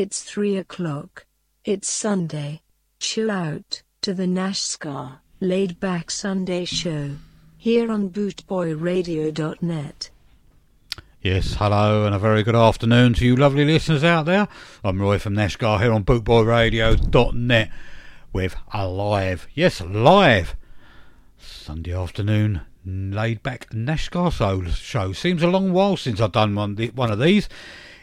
It's three o'clock. It's Sunday. Chill out to the Ska laid back Sunday show here on bootboyradio.net. Yes, hello and a very good afternoon to you lovely listeners out there. I'm Roy from Nashgar here on bootboyradio.net with a live, yes, live Sunday afternoon laid back Soul show. Seems a long while since I've done one, one of these.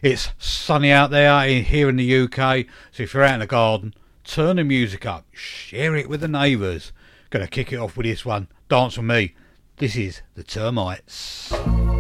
It's sunny out there here in the UK, so if you're out in the garden, turn the music up, share it with the neighbours. Gonna kick it off with this one. Dance with me. This is the Termites.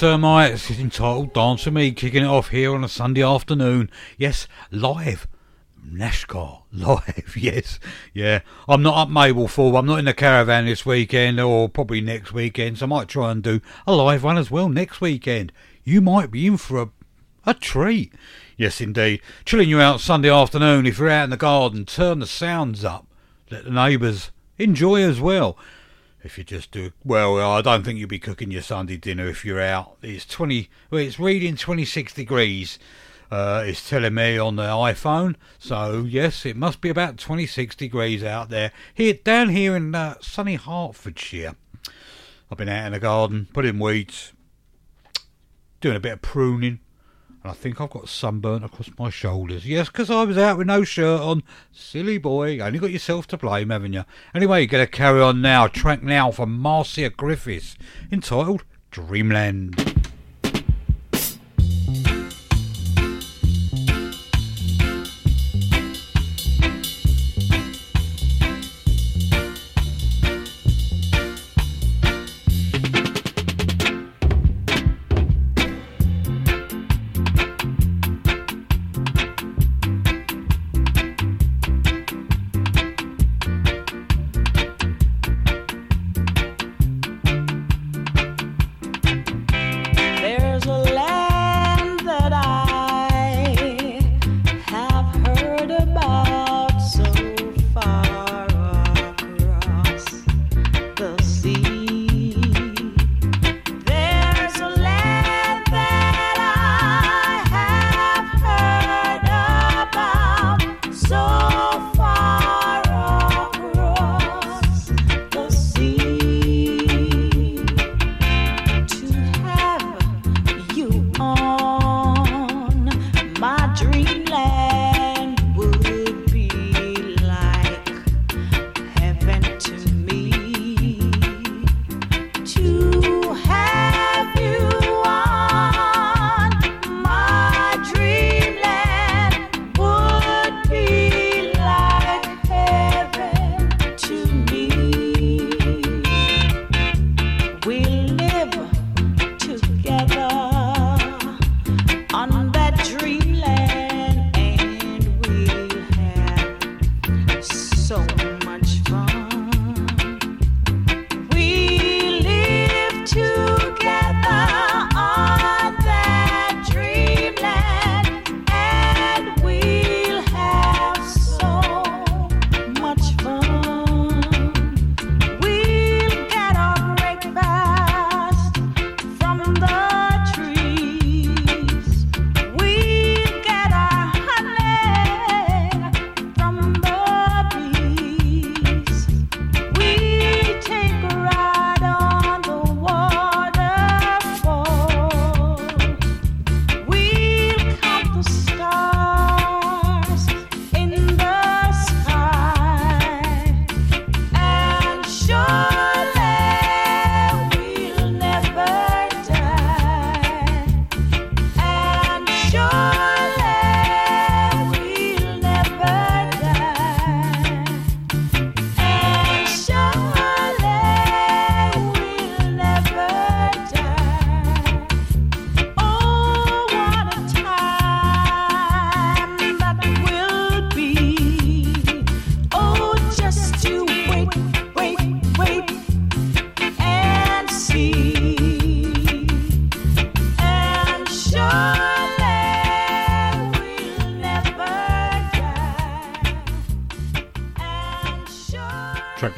Termites. It's entitled Dance with Me, kicking it off here on a Sunday afternoon. Yes, live. Nashgar live, yes, yeah. I'm not up Mablethorpe. I'm not in the caravan this weekend, or probably next weekend. So I might try and do a live one as well next weekend. You might be in for a a treat. Yes, indeed. Chilling you out Sunday afternoon. If you're out in the garden, turn the sounds up. Let the neighbours enjoy as well if you just do well i don't think you'll be cooking your sunday dinner if you're out. It's 20 well it's reading 26 degrees uh, it's telling me on the iphone. So yes it must be about 26 degrees out there. Here down here in uh, sunny hertfordshire. I've been out in the garden putting weeds doing a bit of pruning and I think I've got sunburnt across my shoulders. Yes, 'cause I was out with no shirt on. Silly boy, only got yourself to blame, haven't you? Anyway, you to carry on now. Track now from Marcia Griffiths, entitled Dreamland.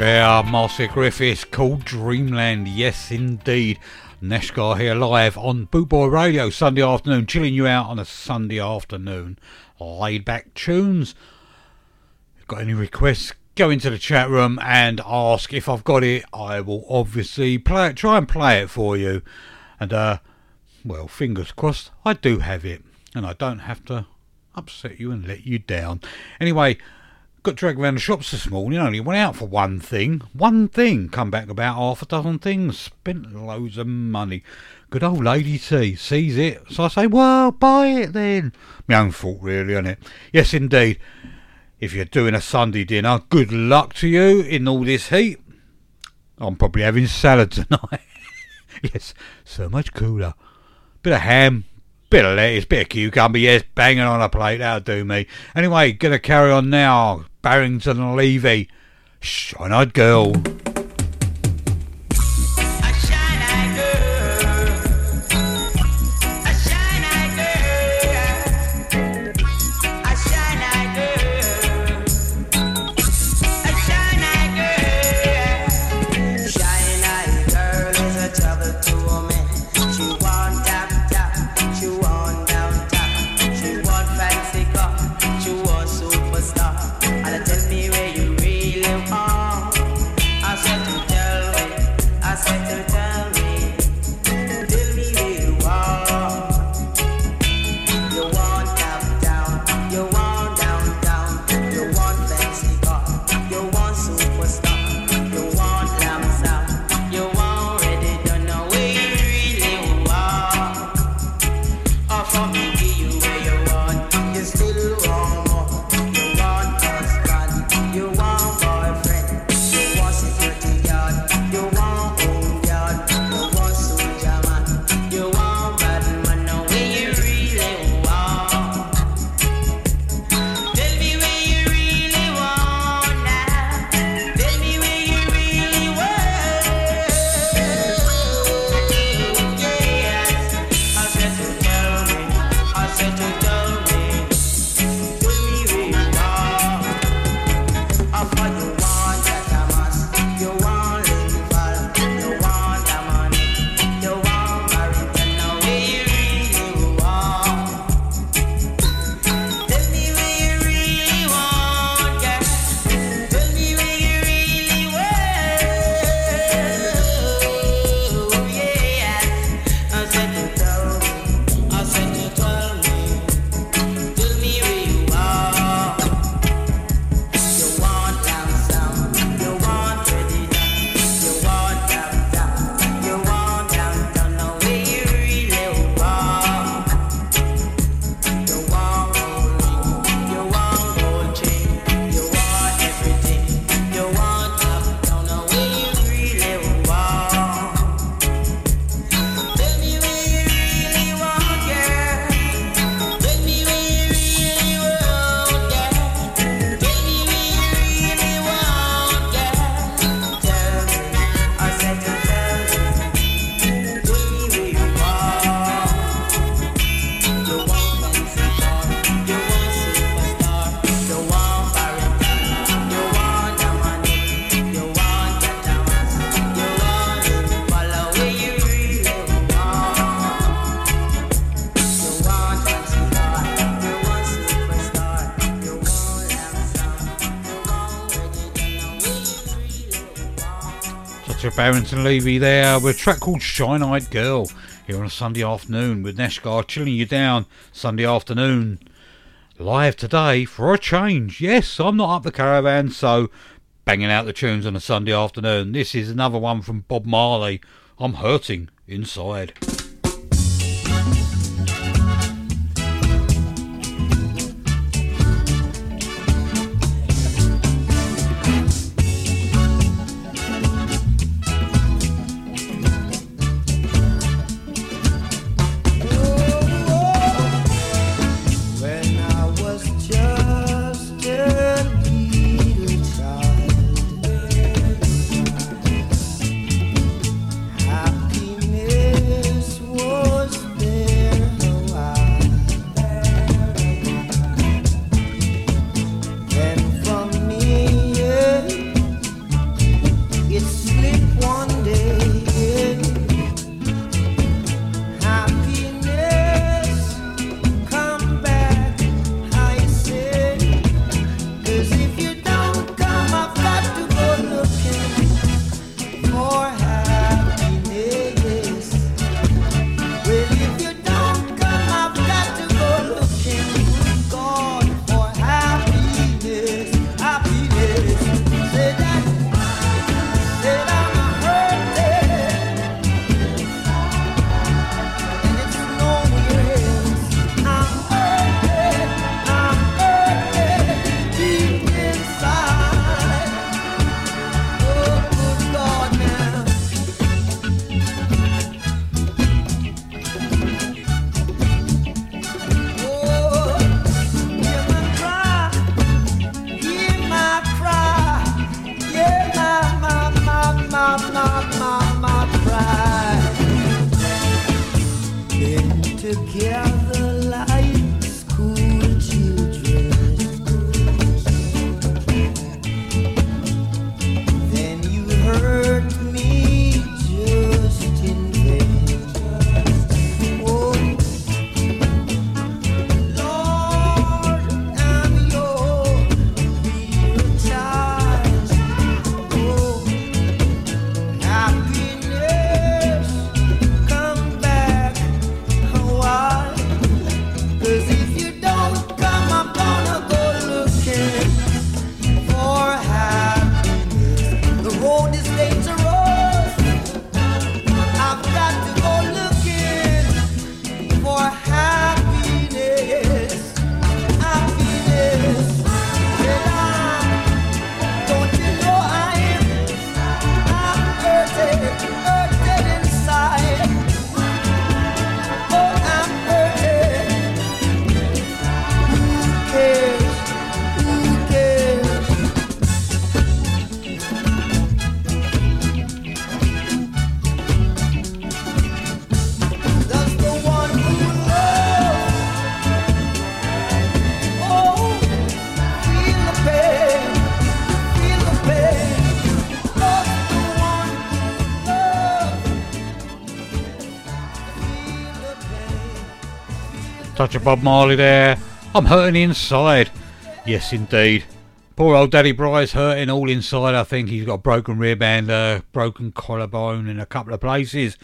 There, Marcia Griffiths called Dreamland. Yes, indeed. Neshgar here live on Bootboy Radio Sunday afternoon, chilling you out on a Sunday afternoon. Laid back tunes. Got any requests? Go into the chat room and ask if I've got it. I will obviously play it, try and play it for you. And uh, well, fingers crossed, I do have it, and I don't have to upset you and let you down. Anyway. Got dragged around the shops this morning, only went out for one thing. One thing. Come back about half a dozen things. Spent loads of money. Good old Lady T sees it. So I say, well, buy it then. My own fault, really, isn't it? Yes, indeed. If you're doing a Sunday dinner, good luck to you in all this heat. I'm probably having salad tonight. yes, so much cooler. Bit of ham, bit of lettuce, bit of cucumber, yes, banging on a plate, that'll do me. Anyway, gonna carry on now. Barrington and Levy. Shine Eyed Girl. Barrington Levy there with a track called Shine Eyed Girl here on a Sunday afternoon with Neshgar chilling you down Sunday afternoon. Live today for a change. Yes, I'm not up the caravan, so banging out the tunes on a Sunday afternoon. This is another one from Bob Marley. I'm hurting inside. Touch of Bob Marley there. I'm hurting inside. Yes, indeed. Poor old Daddy Bry's hurting all inside. I think he's got a broken rib and a broken collarbone in a couple of places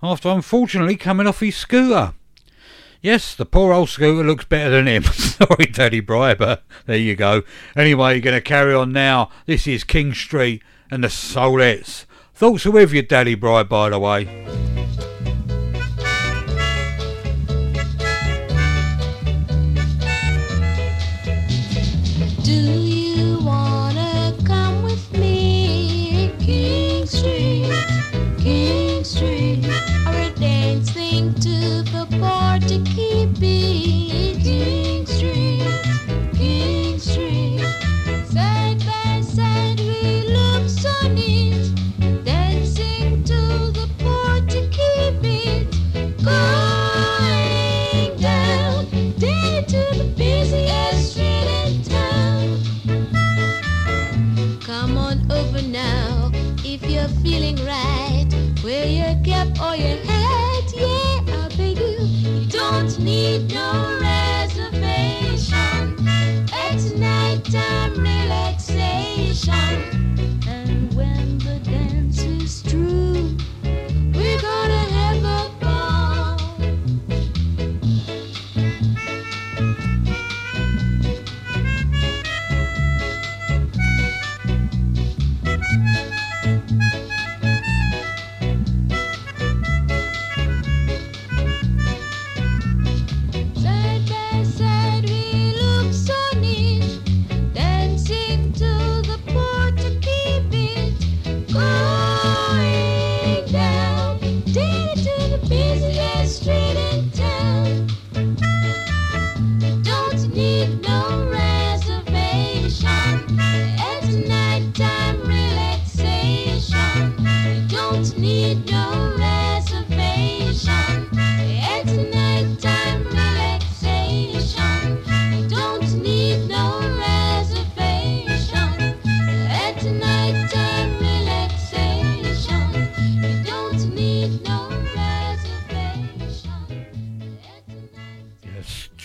after unfortunately coming off his scooter. Yes, the poor old scooter looks better than him. Sorry, Daddy Bry, but there you go. Anyway, you're going to carry on now. This is King Street and the Soulettes. Thoughts are with you, Daddy Bry, by the way. do.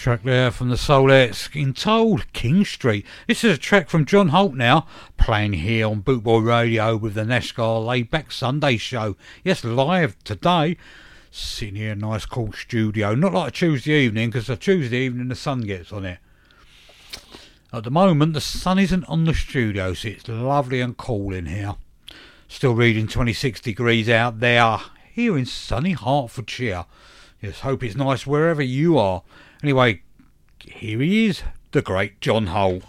There from the Soulettes entitled King Street. This is a track from John Holt now, playing here on Bootboy Radio with the Nashgar Laid Back Sunday show. Yes, live today. Sitting here nice cool studio. Not like a Tuesday evening, because a Tuesday evening the sun gets on it. At the moment, the sun isn't on the studio, so it's lovely and cool in here. Still reading 26 degrees out there, here in sunny Hertfordshire. Yes, hope it's nice wherever you are. Anyway, here he is, the great John Holt.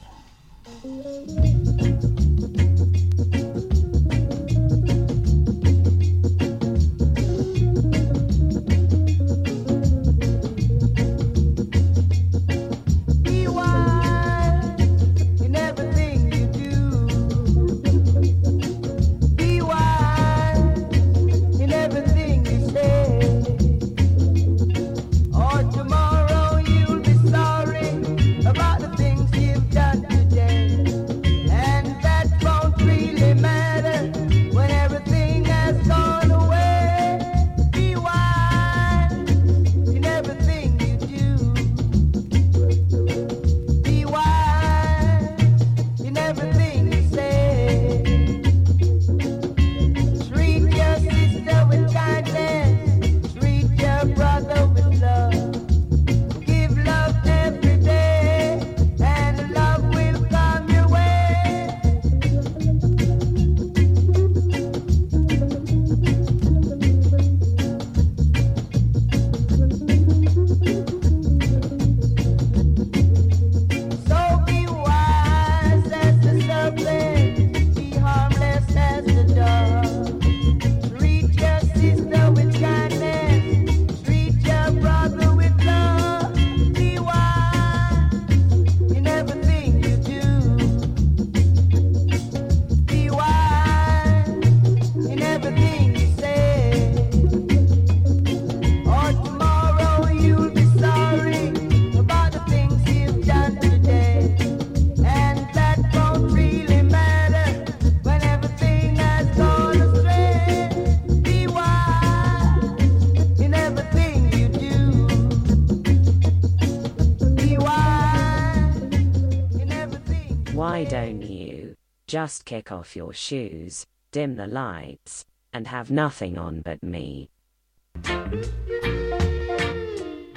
Just kick off your shoes, dim the lights, and have nothing on but me.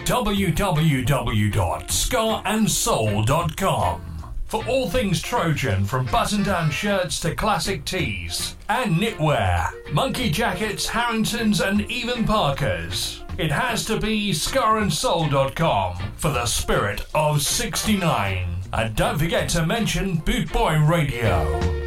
www.scarandsoul.com for all things Trojan from button down shirts to classic tees and knitwear, monkey jackets, Harringtons, and even Parkers. It has to be scarandsoul.com for the spirit of 69. And don't forget to mention Bootboy Radio.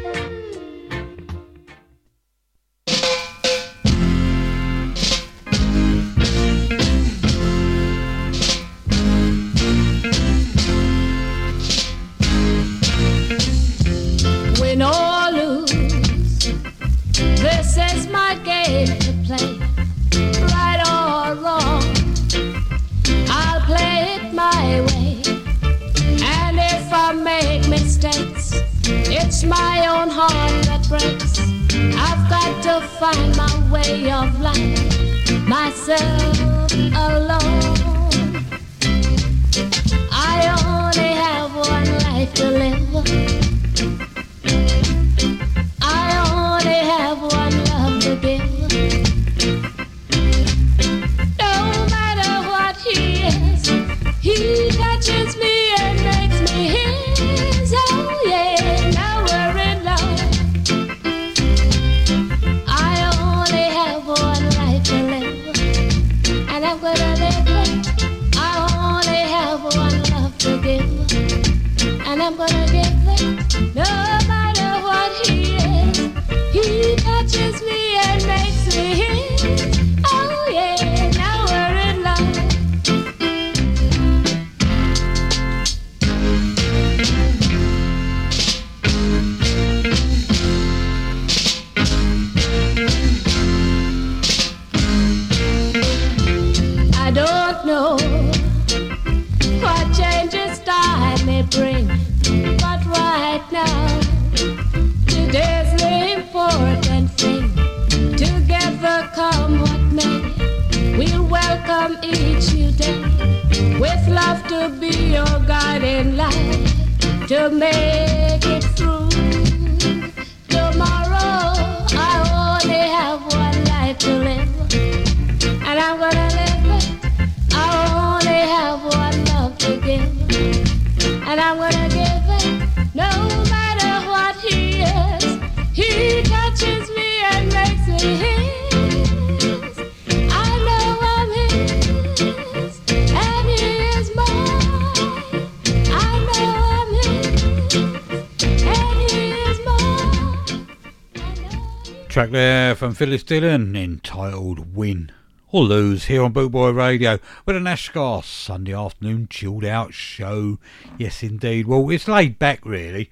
From entitled Win or Lose here on Bootboy Radio with an Ashgar Sunday afternoon chilled out show. Yes, indeed. Well, it's laid back really.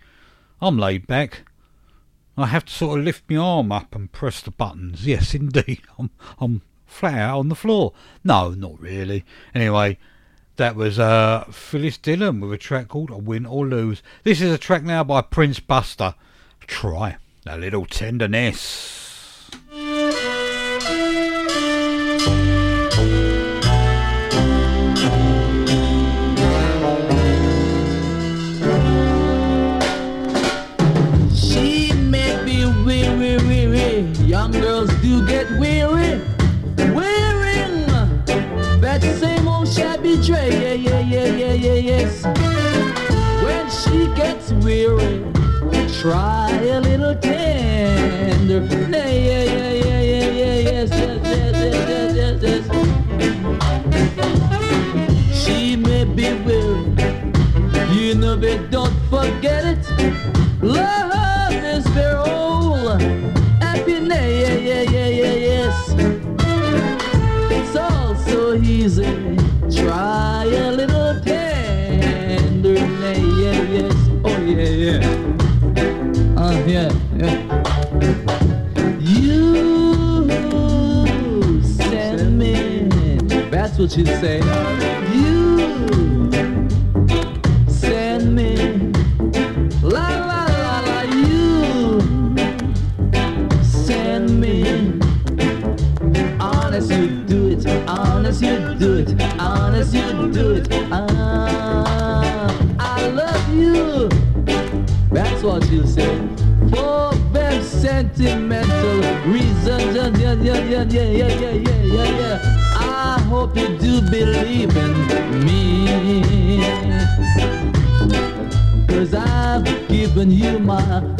I'm laid back. I have to sort of lift my arm up and press the buttons. Yes, indeed. I'm, I'm flat out on the floor. No, not really. Anyway, that was uh, Phyllis Dillon with a track called A Win or Lose. This is a track now by Prince Buster. Try a little tenderness. Young girls do get weary. Wearing that same old shabby tray. Yeah, yeah, yeah, yeah, yeah, yes. When she gets weary, try a little tender. Yeah, yeah, yeah, yeah, yeah, yeah, yes, yes, yes, yes, yes, yes. She may be weary. You know, but don't forget it. Love is their yeah. Uh, yeah, yeah. You send me. That's what you say. You send me. La la la la, you send me. Honest, you do it. Honest, you do it. Honest, you do it. Ah, You. What she'll say. For them sentimental reasons, yeah, yeah, yeah, yeah, yeah, yeah, yeah, yeah, yeah, yeah. I hope you do believe in me. Cause I've given you my heart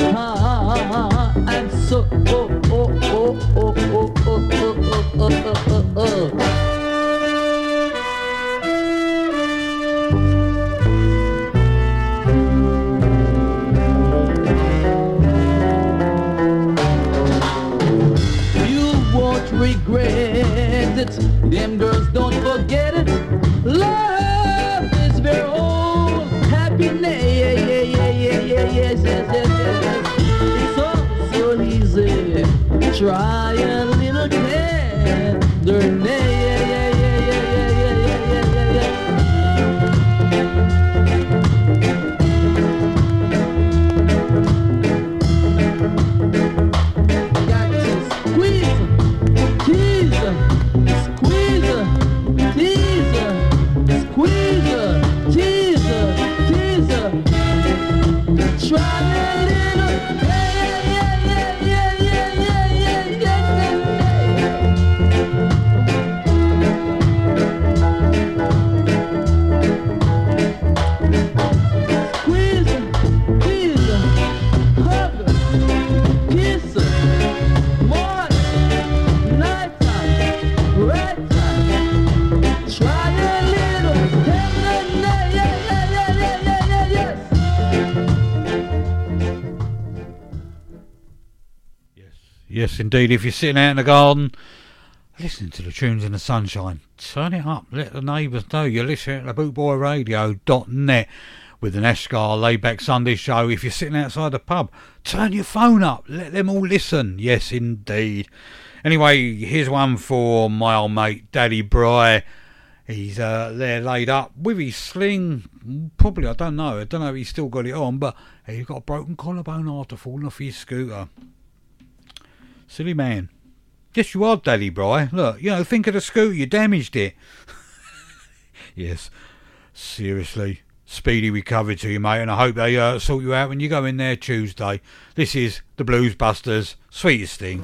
And so, oh, oh, oh, oh, oh, oh, oh, oh, oh, oh, oh, oh. It. Them girls don't forget it. Love is very old. Happiness, yeah, yeah, yeah, yeah, yeah, yes, yes, yes, yes. It's all so easy. Try a indeed. If you're sitting out in the garden, listening to the tunes in the sunshine, turn it up. Let the neighbours know you're listening to the bootboyradio.net with the Nashgar Layback Sunday show. If you're sitting outside the pub, turn your phone up. Let them all listen. Yes, indeed. Anyway, here's one for my old mate, Daddy Bry. He's uh, there laid up with his sling. Probably, I don't know. I don't know if he's still got it on, but he's got a broken collarbone after falling off his scooter. Silly man. Yes, you are, Daddy Bry. Look, you know, think of the scooter. You damaged it. yes, seriously. Speedy recovery to you, mate, and I hope they uh, sort you out when you go in there Tuesday. This is the Blues Busters, sweetest thing.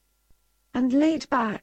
and laid back.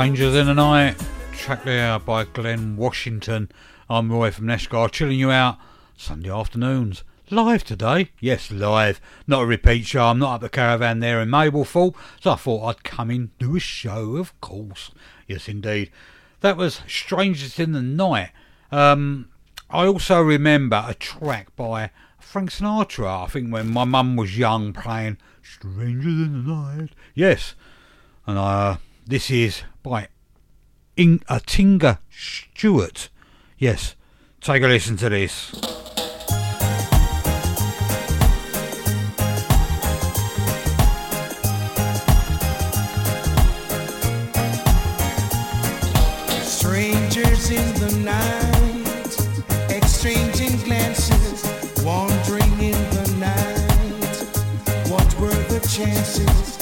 Strangers in the Night, track there by Glenn Washington. I'm Roy from Nashgar, chilling you out Sunday afternoons. Live today? Yes, live. Not a repeat show. I'm not at the caravan there in Mablethorpe, so I thought I'd come in, do a show, of course. Yes, indeed. That was Strangers in the Night. Um, I also remember a track by Frank Sinatra, I think when my mum was young, playing Strangers in the Night. Yes, and uh, this is by In- Atinga uh, Stewart. Yes, take a listen to this. Strangers in the night, exchanging glances, wandering in the night. What were the chances?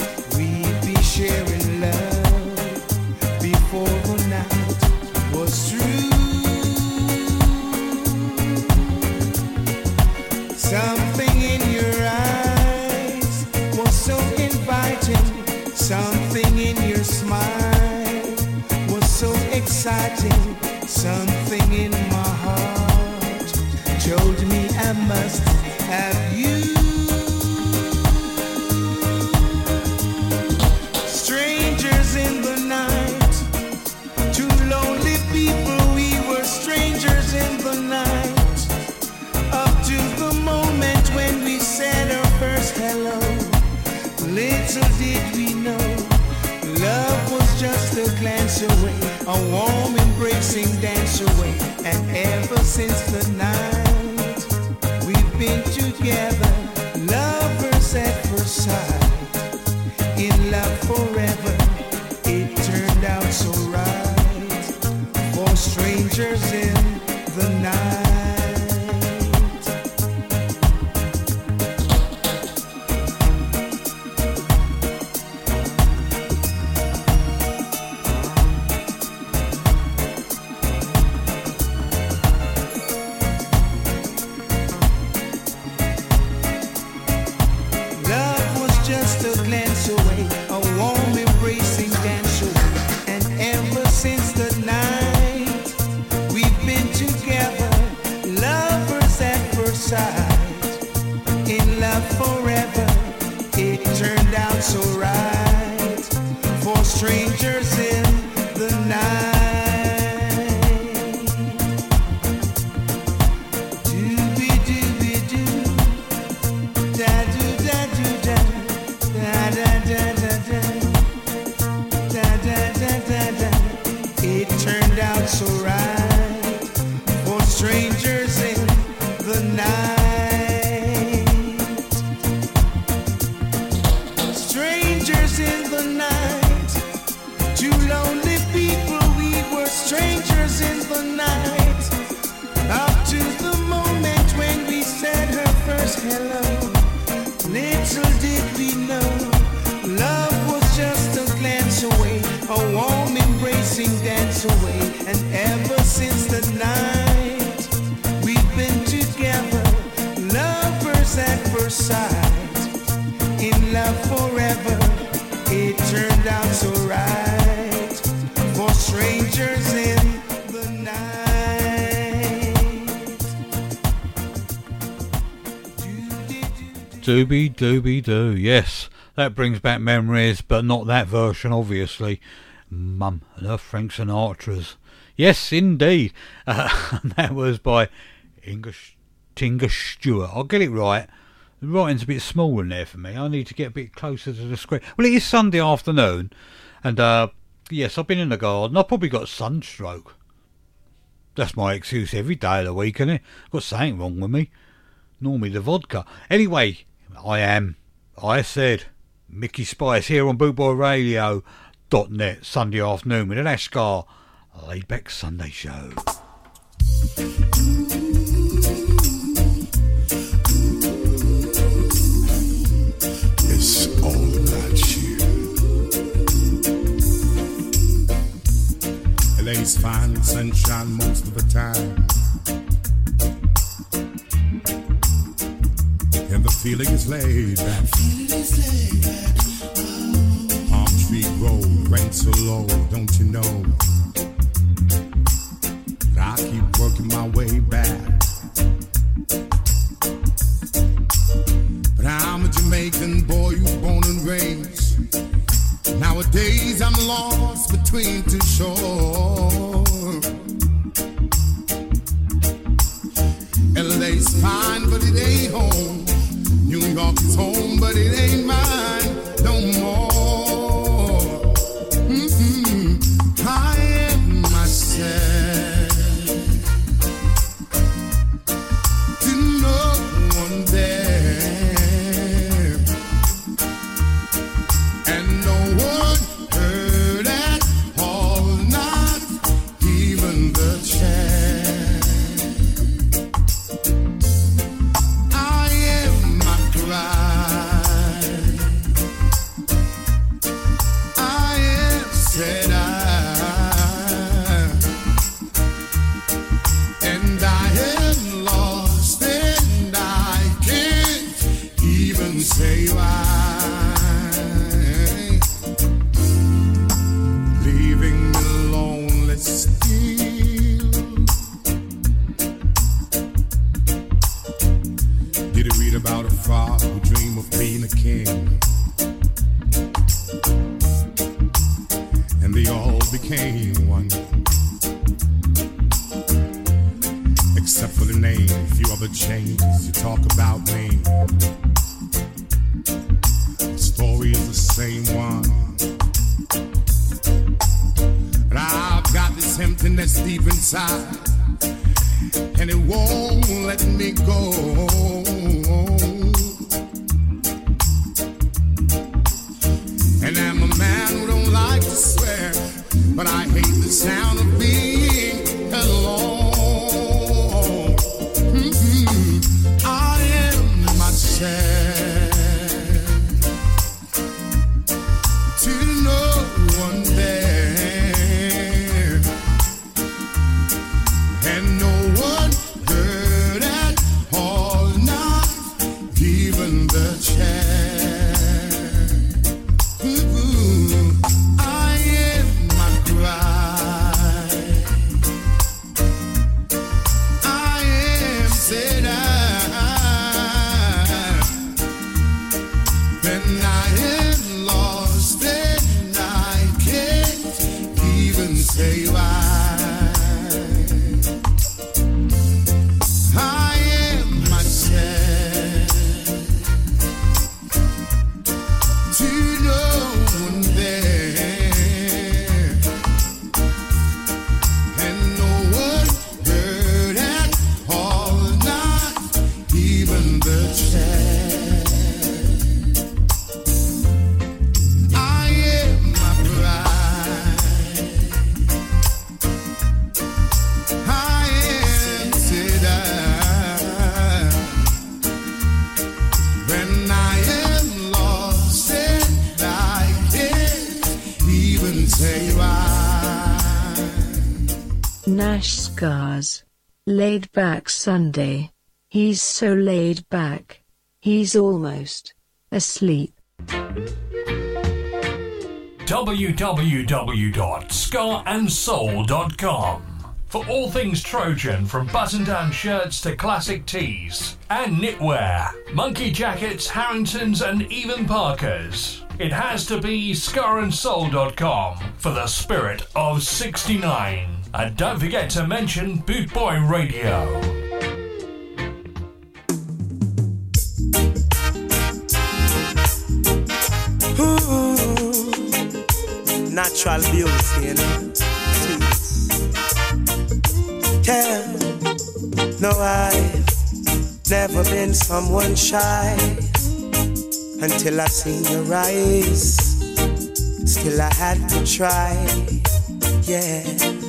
Just a glance away, a warm embracing dance away. And ever since the night we've been together, lovers at first sight, in love forever. It turned out so right for strangers in the night. That brings back memories, but not that version, obviously. Mum and her Frank Sinatra's. Yes, indeed. Uh, that was by Inga, Tinga Stewart. I'll get it right. The writing's a bit small in there for me. I need to get a bit closer to the screen. Well, it is Sunday afternoon, and uh, yes, I've been in the garden. I've probably got sunstroke. That's my excuse every day of the week, isn't it? I've got something wrong with me. Normally the vodka. Anyway, I am, I said, Mickey Spice here on bootboyradio.net Sunday afternoon with an Ashgar laid back Sunday show. It's all about you. LA's fine sunshine most of the time. And the feeling is laid back. Palm tree road, rent so low, don't you know? That I keep working my way back. But I'm a Jamaican boy who's born and raised. Nowadays I'm lost between two shores. LA's fine, but it ain't home. You can call home, but it ain't mine. Laid back Sunday. He's so laid back. He's almost asleep. www.scarandsoul.com for all things Trojan from button down shirts to classic tees and knitwear, monkey jackets, Harringtons, and even Parkers. It has to be scarandsoul.com for the spirit of 69. And don't forget to mention Boot Boy Radio. Natural beauty and Yeah, no, I've never been someone shy until I seen your eyes. Still, I had to try. Yeah.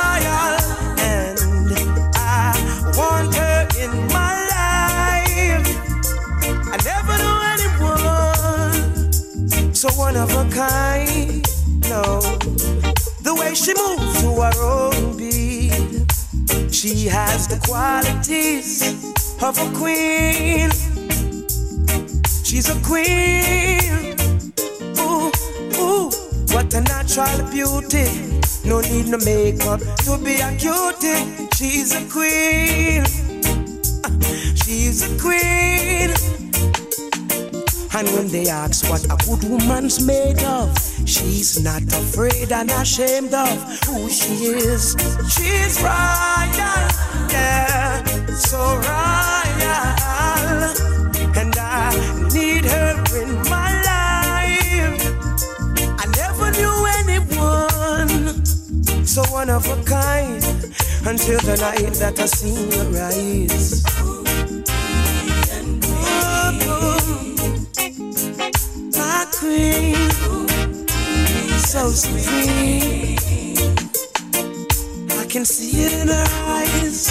Of a kind. No, the way she moves to her own beat. She has the qualities of a queen. She's a queen. Ooh, ooh, what a natural beauty. No need no makeup to be a cutie. She's a queen. She's a queen. And when they ask what a good woman's made of, she's not afraid and ashamed of who she is. She's royal, yeah, so royal. And I need her in my life. I never knew anyone so one of a kind until the night that I seen your eyes. Queen, so sweet. I can see it in her eyes,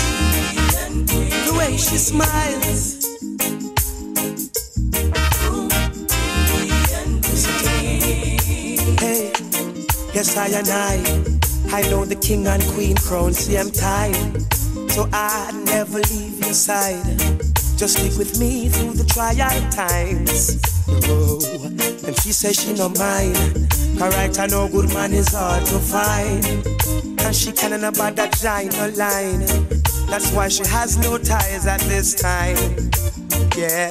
the way she smiles. Hey, yes I and I, I know the king and queen crown same time, so I never leave your side. Just stick with me through the trial times. Oh, and she says she no mind. Alright, I know good man is hard to find. and she can't about that join no line. That's why she has no ties at this time. Yeah,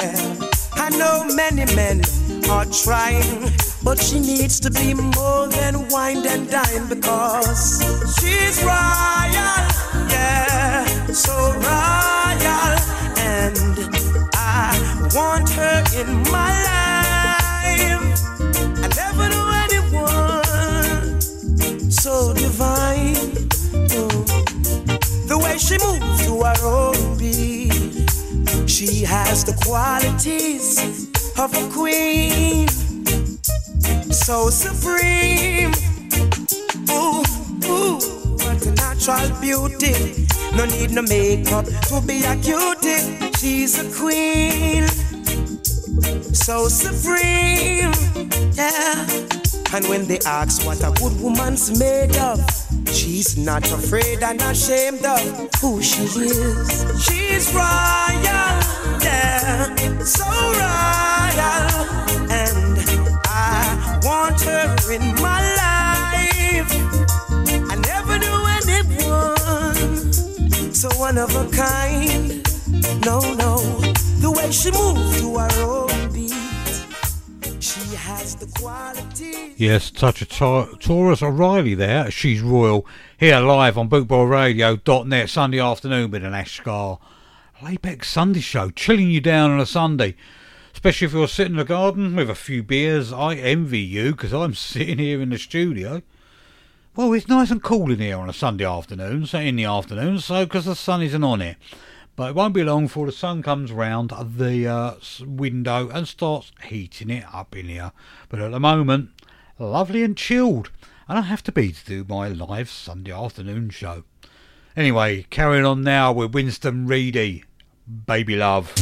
I know many men are trying, but she needs to be more than wine and dine because she's royal. Yeah, so royal, and I want her in my life. She moves to her own beat, she has the qualities of a queen, so supreme. Ooh, ooh, what a natural beauty. No need no makeup to be a cutie. She's a queen, so supreme. Yeah. And when they ask what a good woman's made of, she's not afraid and ashamed of who she is. She's royal, yeah, so royal. And I want her in my life. I never knew anyone so one of a kind. No, no, the way she moves to her own Yes, touch of Ta- Tarrus O'Reilly there. She's royal. Here live on bootboyradio.net Sunday afternoon with an Ash Scar. Layback Sunday show, chilling you down on a Sunday. Especially if you're sitting in the garden with a few beers. I envy you because I'm sitting here in the studio. Well, it's nice and cool in here on a Sunday afternoon, so in the afternoon, so because the sun isn't on it. But it won't be long before the sun comes round the uh, window and starts heating it up in here. But at the moment, lovely and chilled. And I have to be to do my live Sunday afternoon show. Anyway, carrying on now with Winston Reedy, Baby Love.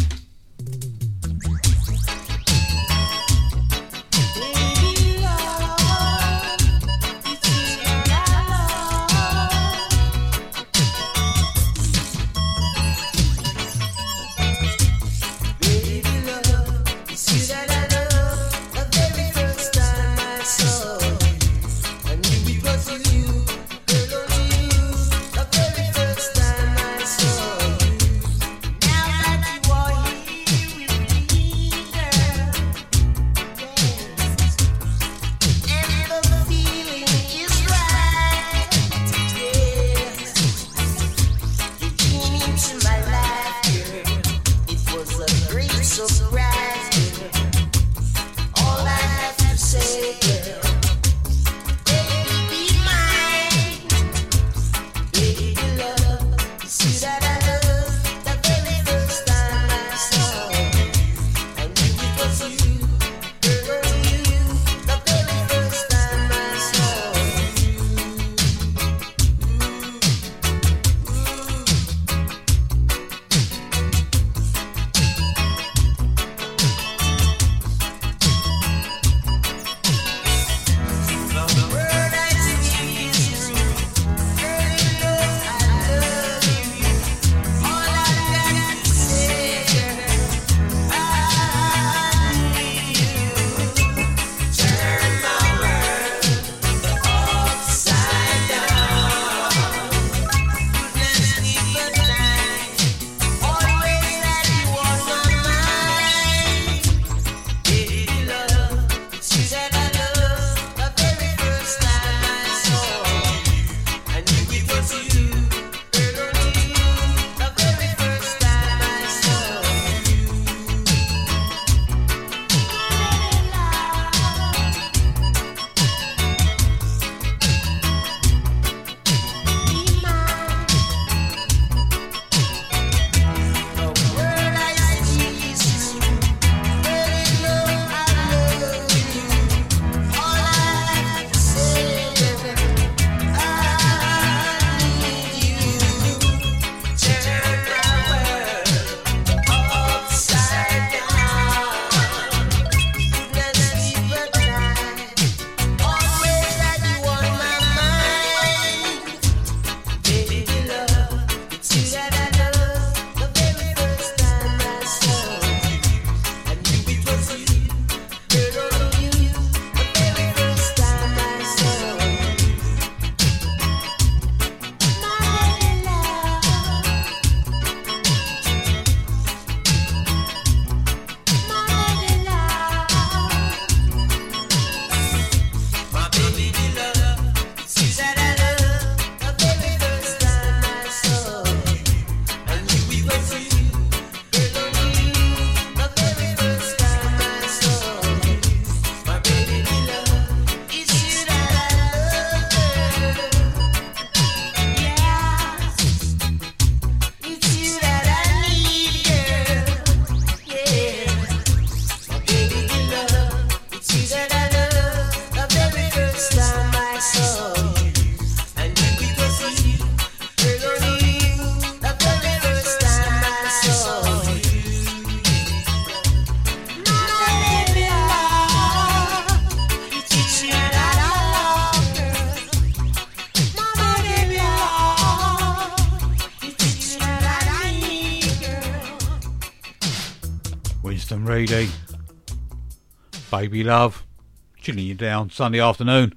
Baby Love. Chilling you down Sunday afternoon.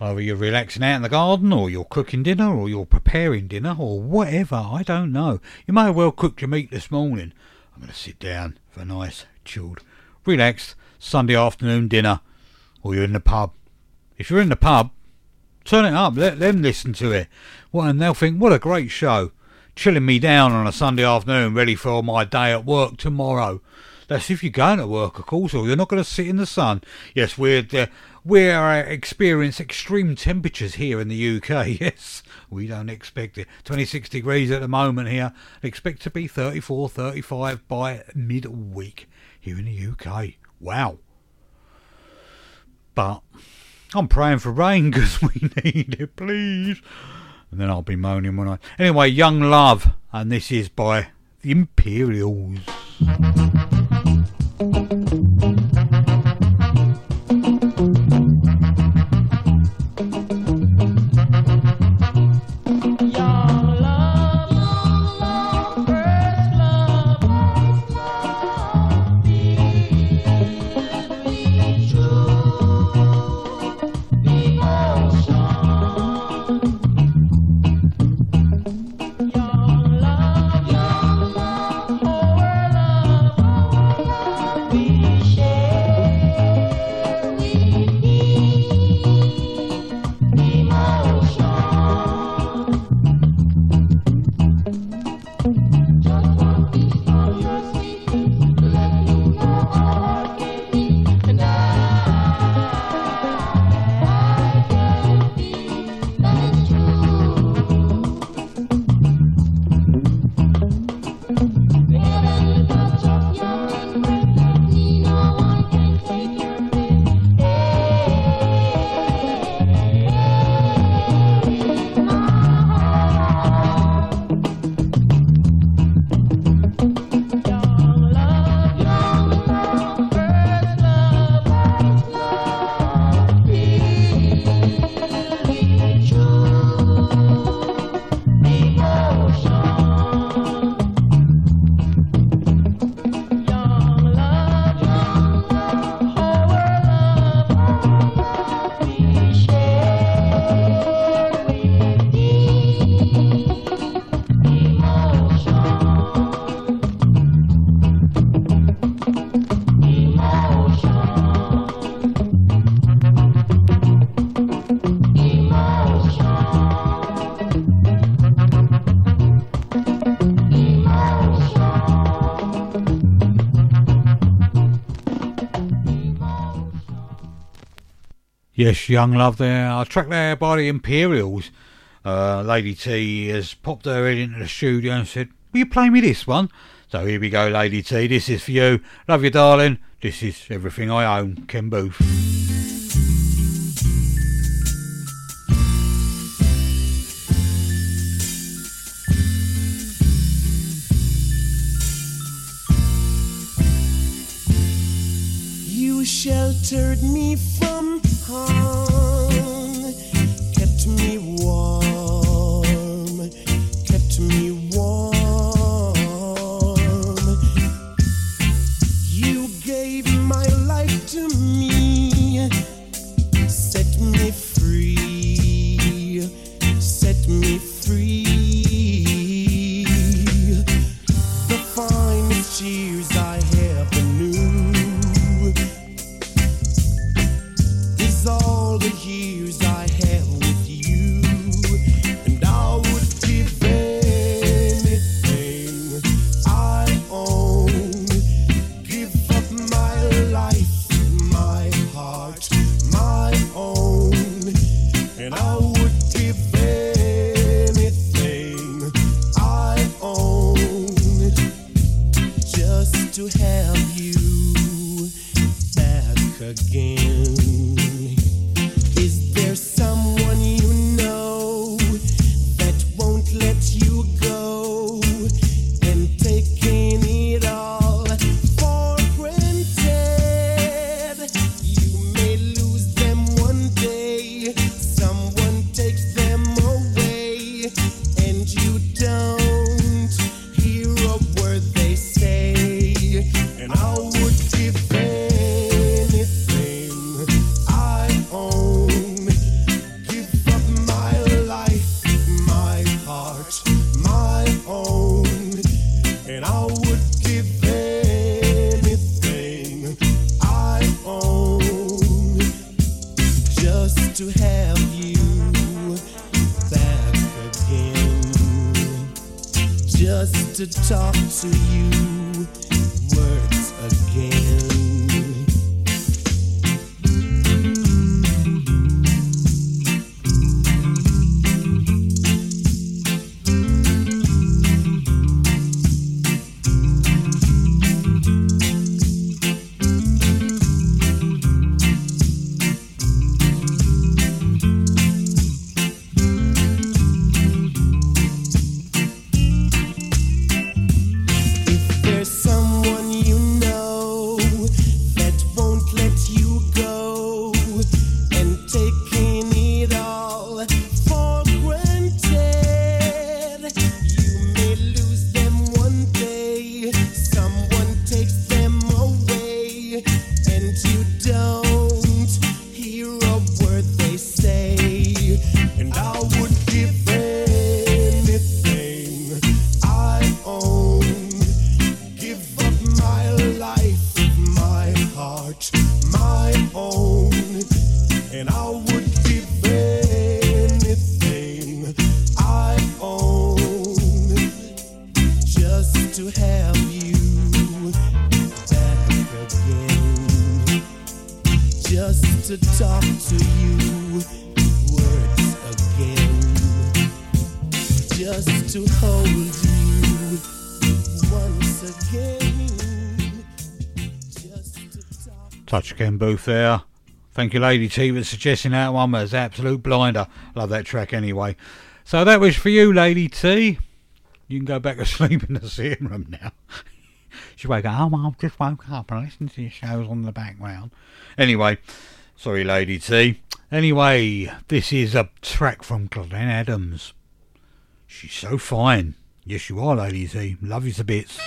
Either you're relaxing out in the garden, or you're cooking dinner, or you're preparing dinner, or whatever. I don't know. You may have well cooked your meat this morning. I'm going to sit down for a nice, chilled, relaxed Sunday afternoon dinner. Or you're in the pub. If you're in the pub, turn it up. Let them listen to it. Well, and they'll think, what a great show. Chilling me down on a Sunday afternoon, ready for my day at work tomorrow. That's if you're going to work, of course, or you're not going to sit in the sun. Yes, we're uh, we experience extreme temperatures here in the UK. Yes, we don't expect it. 26 degrees at the moment here. Expect to be 34, 35 by midweek here in the UK. Wow. But I'm praying for rain because we need it, please. And then I'll be moaning when I. Anyway, Young Love, and this is by the Imperials. Yes, Young Love there. I tracked there by the Imperials. Uh, Lady T has popped her head into the studio and said, Will you play me this one? So here we go, Lady T. This is for you. Love you, darling. This is everything I own. Ken Boothe. You sheltered me from Touch again, Boothe there. Thank you, Lady T, for suggesting that one. That's absolute blinder. Love that track anyway. So that was for you, Lady T. You can go back to sleep in the sitting room now. she wake up, oh, I've just woke up and I listened to your shows on the background. Anyway, sorry, Lady T. Anyway, this is a track from Glenn Adams. She's so fine. Yes, you are, Lady T. Love you to bits.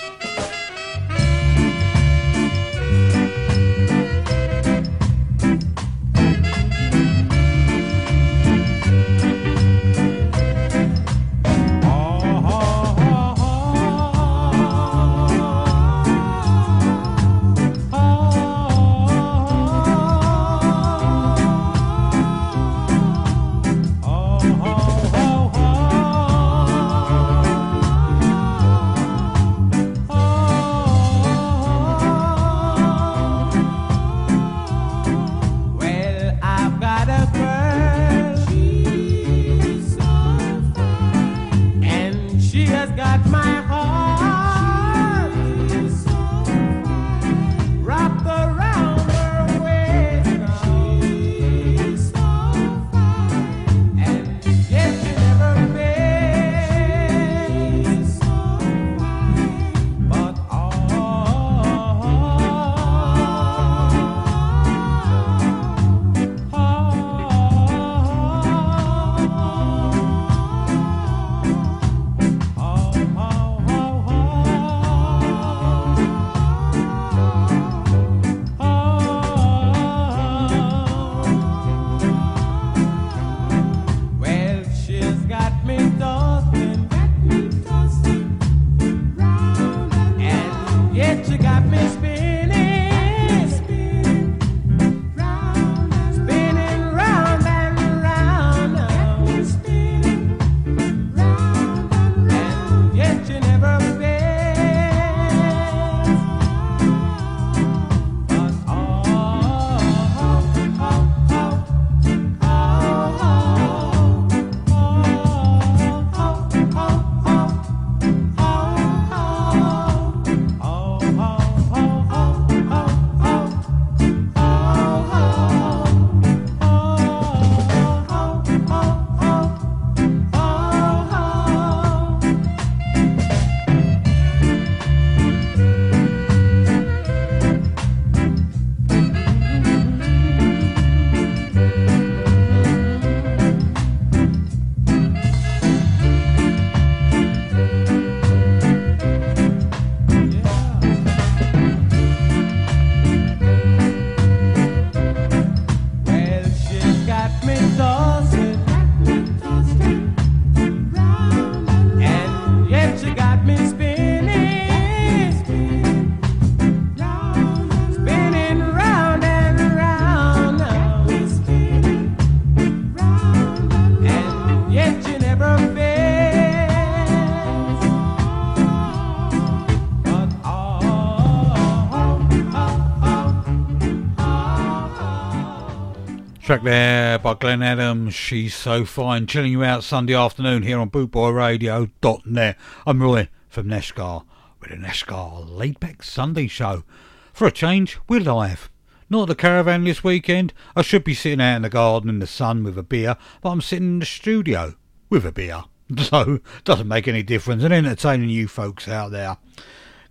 Track there by Glenn Adams, She's So Fine, chilling you out Sunday afternoon here on bootboyradio.net. I'm Roy from Nashgar with a Nashgar laid back Sunday show. For a change, we're live. Not the caravan this weekend. I should be sitting out in the garden in the sun with a beer, but I'm sitting in the studio with a beer. So, doesn't make any difference and entertaining you folks out there.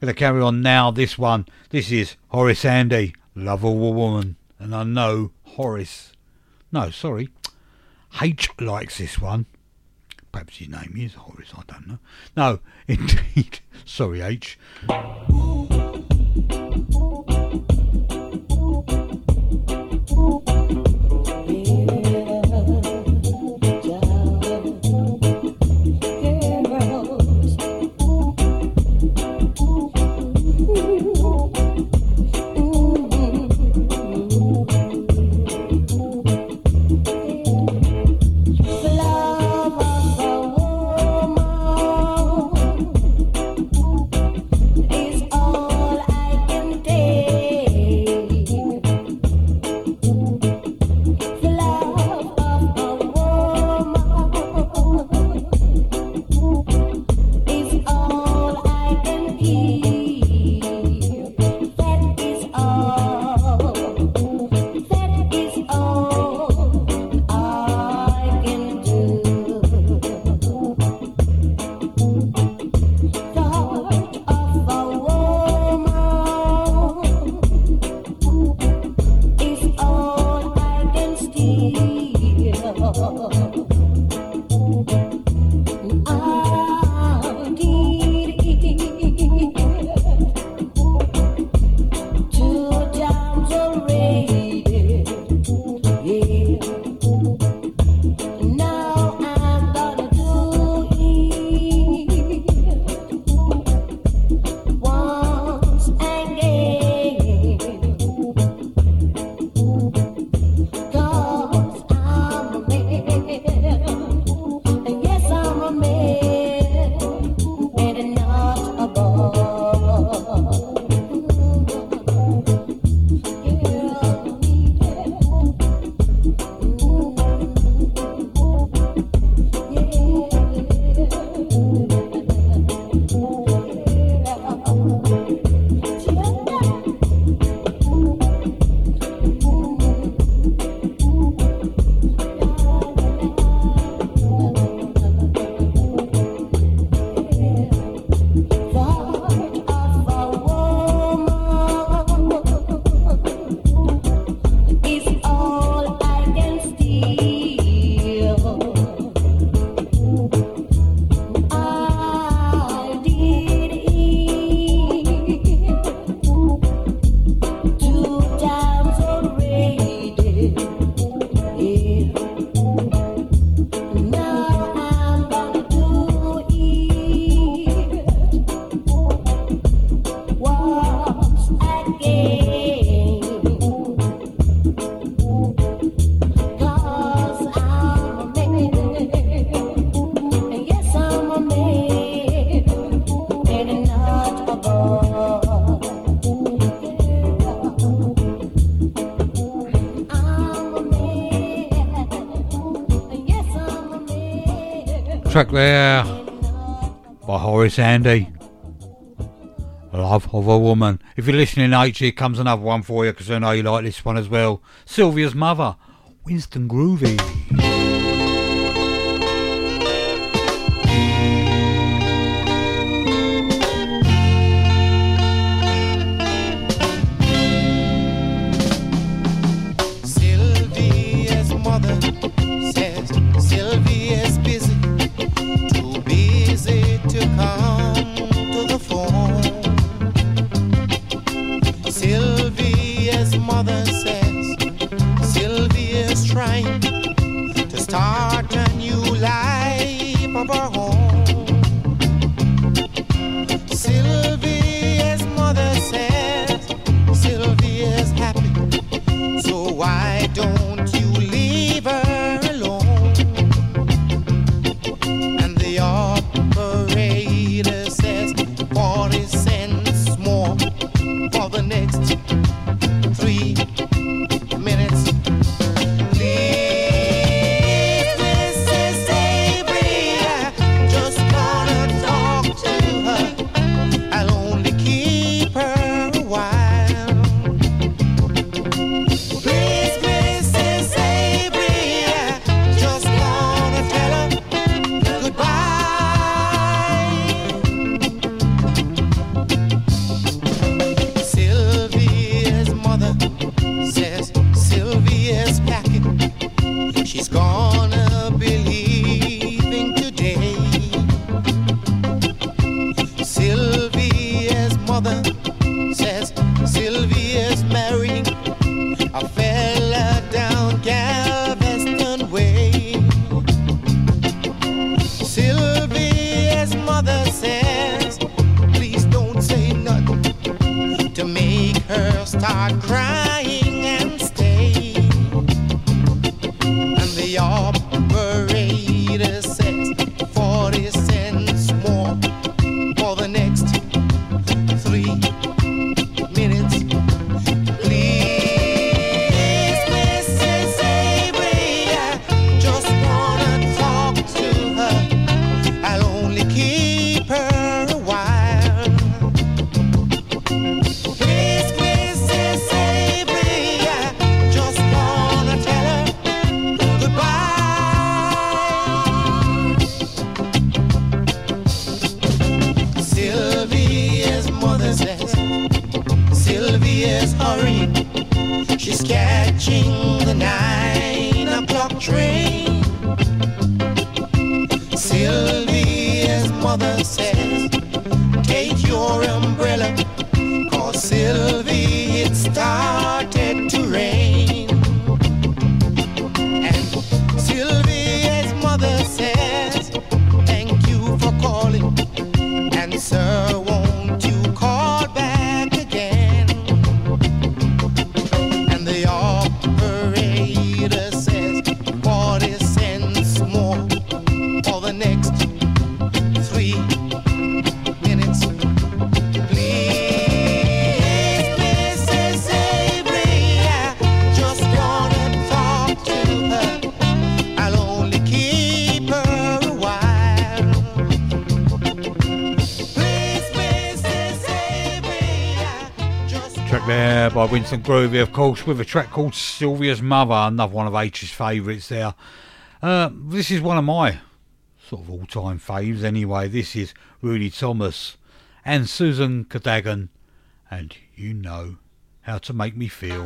Gonna carry on now, this one. This is Horace Andy, Love of a Woman. And I know Horace no, sorry. H likes this one. Perhaps his name is Horace, I don't know. No, indeed. sorry, H. track there by Horace Andy. Love of a Woman. If you're listening, H, here comes another one for you because I know you like this one as well. Sylvia's mother, Winston Groovy. track there by Winston Groovy, of course, with a track called Sylvia's Mother, another one of H's favourites there. Uh, this is one of my sort of all time faves, anyway. This is Rudy Thomas and Susan Cadogan, and you know how to make me feel.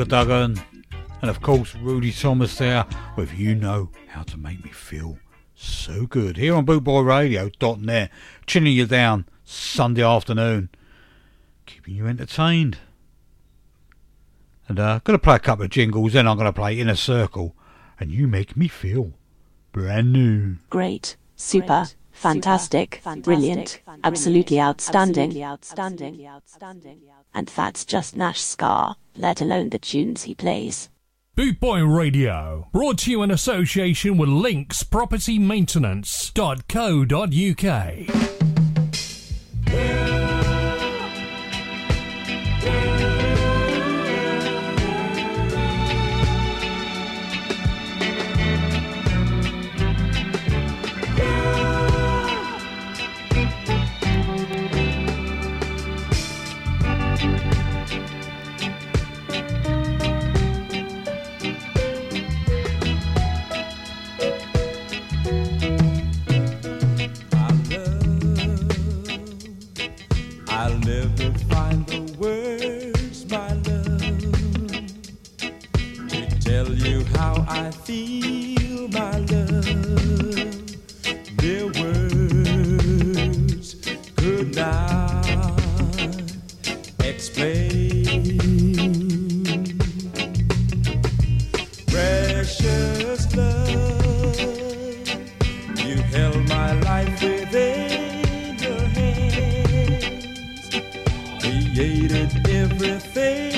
Susan Cadogan, and of course Rudy Thomas there with You Know How to Make Me Feel So Good. Here on bootboyradio.net, chilling you down Sunday afternoon, keeping you entertained. And uh, going to play a couple of jingles, then I'm going to play In a Circle, and You Make Me Feel Brand New. Great, super, fantastic, brilliant, absolutely outstanding. And that's just Nashgar, let alone the tunes he plays. Bootboy Radio, brought to you in association with Links I feel, my love. Their words could not explain. Precious love, you held my life within your hands created everything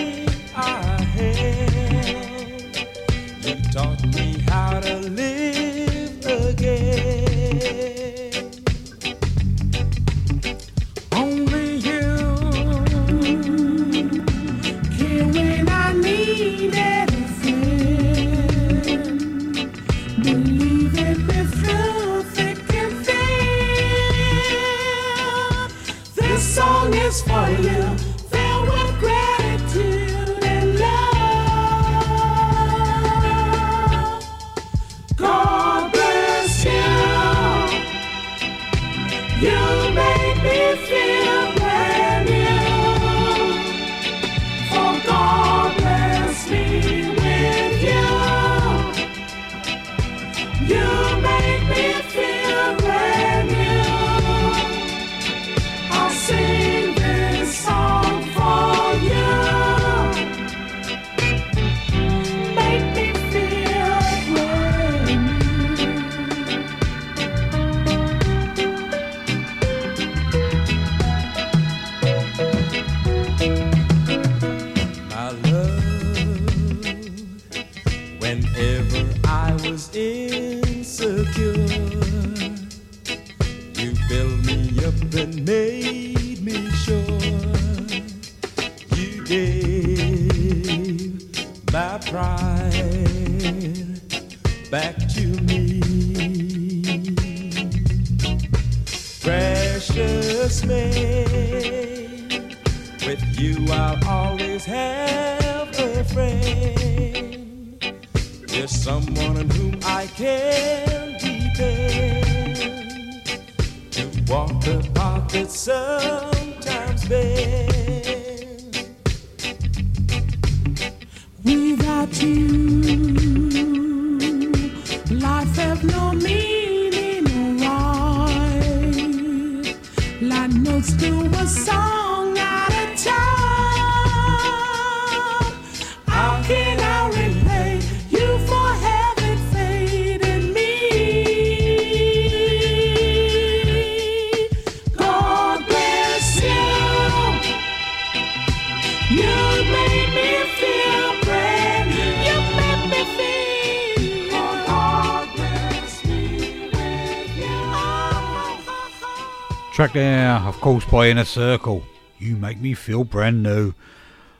course by Inner Circle. You make me feel brand new.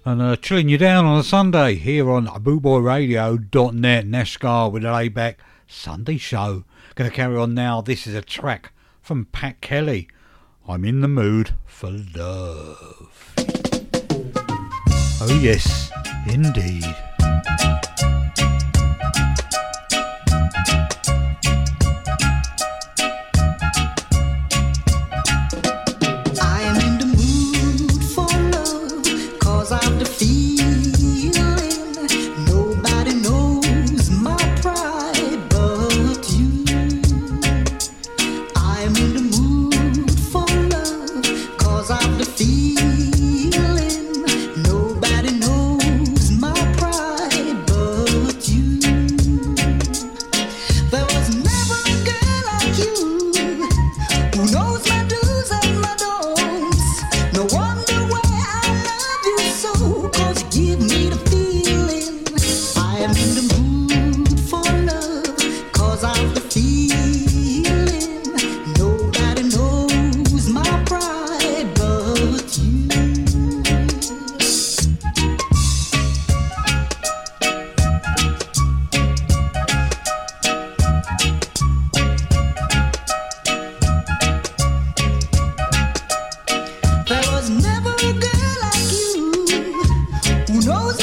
And uh, chilling you down on a Sunday here on bootboyradio.net, Nashgar with a layback Sunday show. Gonna carry on now. This is a track from Pat Kelly. I'm in the mood for love. Oh, yes, indeed. Who knows?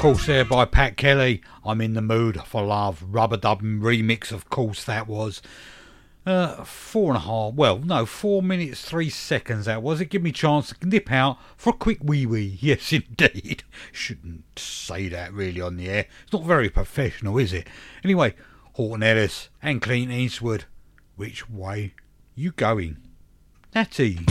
course, there by Pat Kelly. I'm in the mood for love. Rubber dub remix, of course, that was. Uh, four and a half, well, no, four minutes, three seconds that was. It give me a chance to nip out for a quick wee wee. Yes, indeed. Shouldn't say that really on the air. It's not very professional, is it? Anyway, Horton Ellis and Clint Eastwood. Which way you going? That's easy.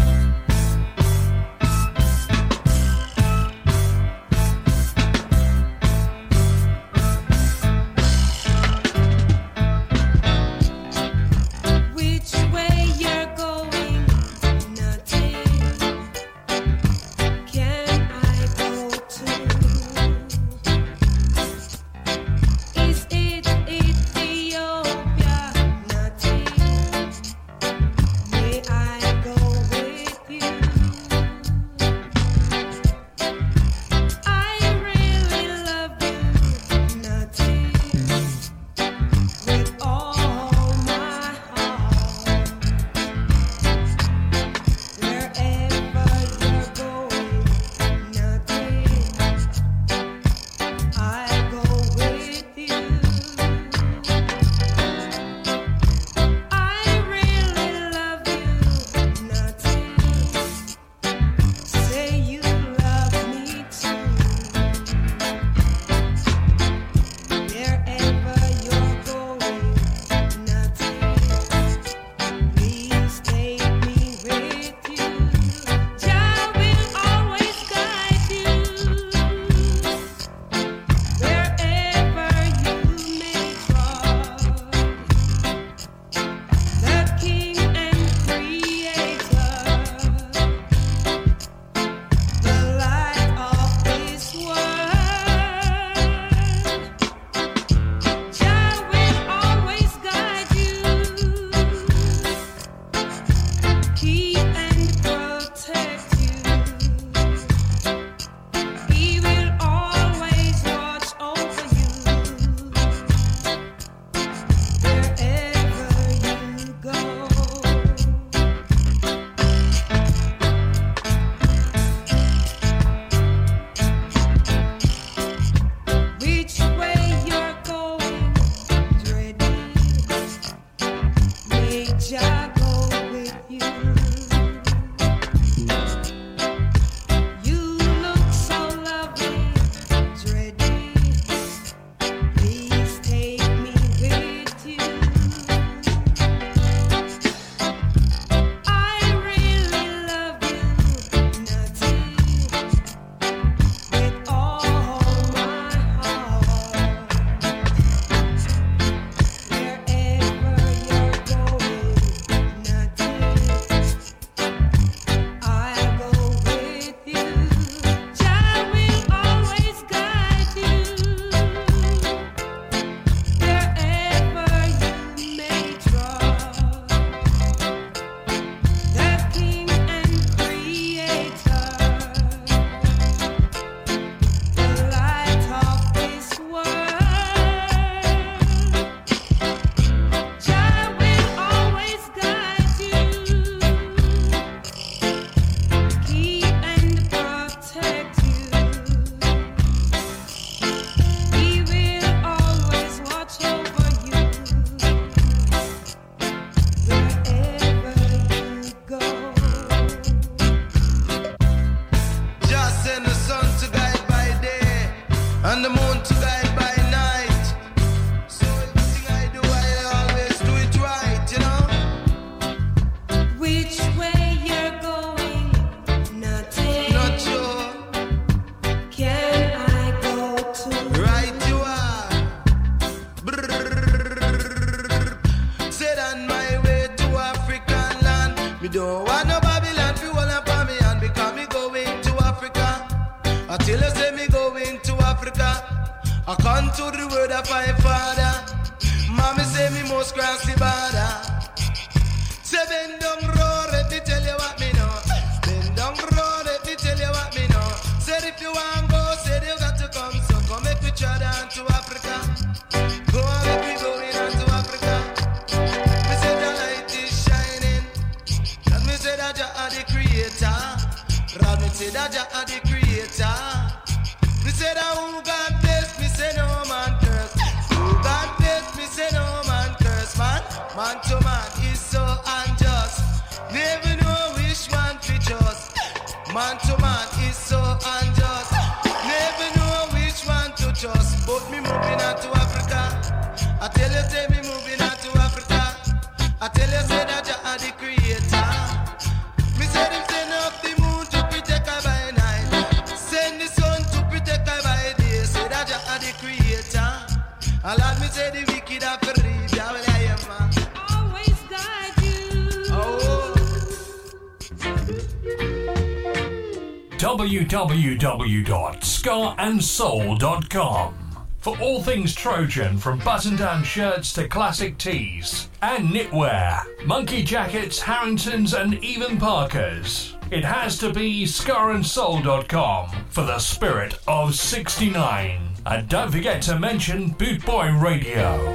www.scarandsoul.com for all things Trojan, from button down shirts to classic tees and knitwear, monkey jackets, Harringtons, and even Parkers. It has to be scarandsoul.com for the spirit of 69. And don't forget to mention Boot Boy Radio.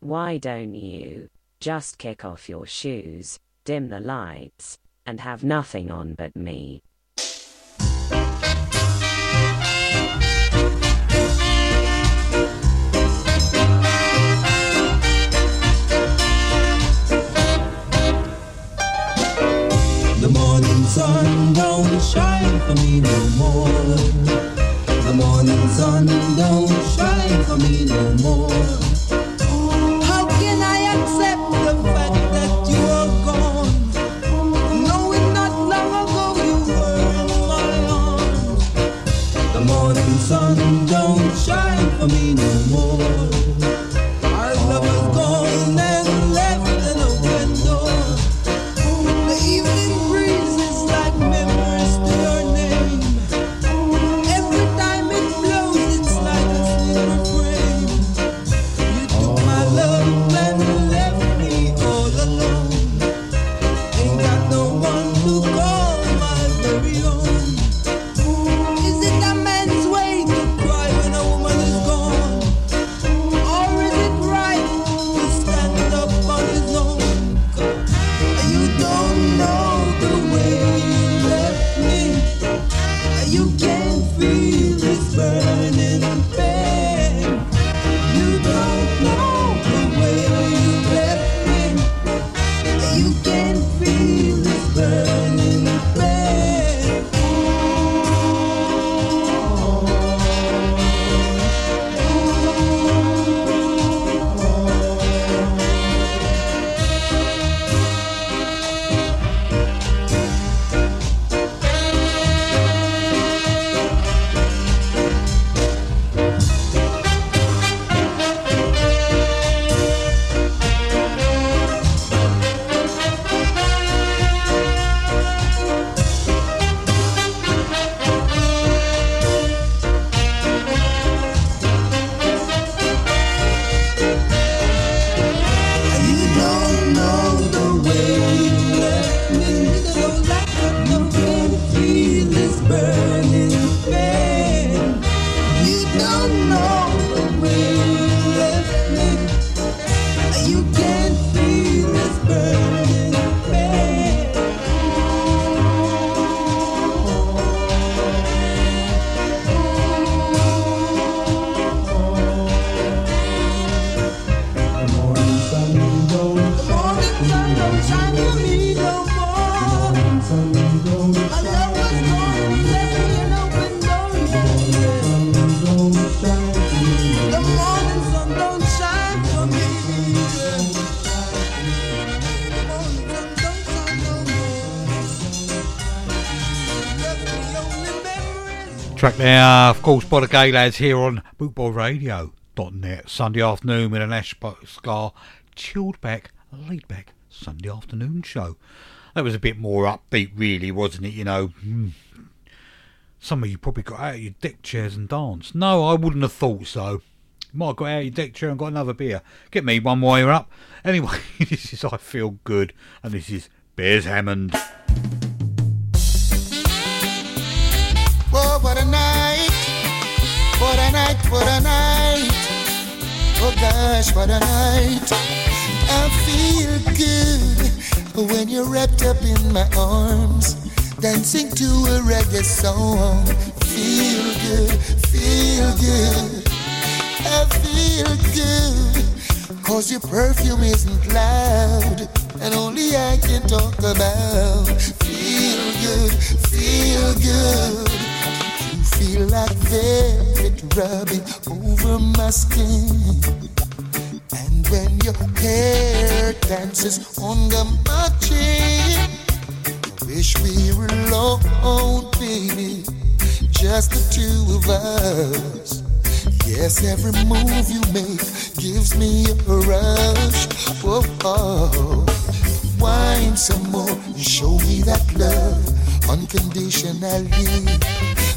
Why don't you just kick off your shoes, dim the lights, and have nothing on but me. The morning sun don't shine for me no more. The morning sun don't shine for me no more. I mean whisper Yeah, of course, by Gaylads here on bootboyradio.net. Sunday afternoon with an Ash Scar chilled back, laid back Sunday afternoon show. That was a bit more upbeat, really, wasn't it? You know, hmm. some of you probably got out of your deck chairs and danced. No, I wouldn't have thought so. You might have got out of your deck chair and got another beer. Get me one while you're up. Anyway, this is I Feel Good, and this is Beres Hammond. What a night, night. Oh gosh, what a night. I feel good when you're wrapped up in my arms, dancing to a reggae song. Feel good, feel good. I feel good, cause your perfume isn't loud, and only I can talk about. Feel good, feel good. Feel like velvet rubbing over my skin. And when your hair dances under my chin, I wish we were alone, baby. Just the two of us. Yes, every move you make gives me a rush. Oh. Wine some more and show me that love unconditionally.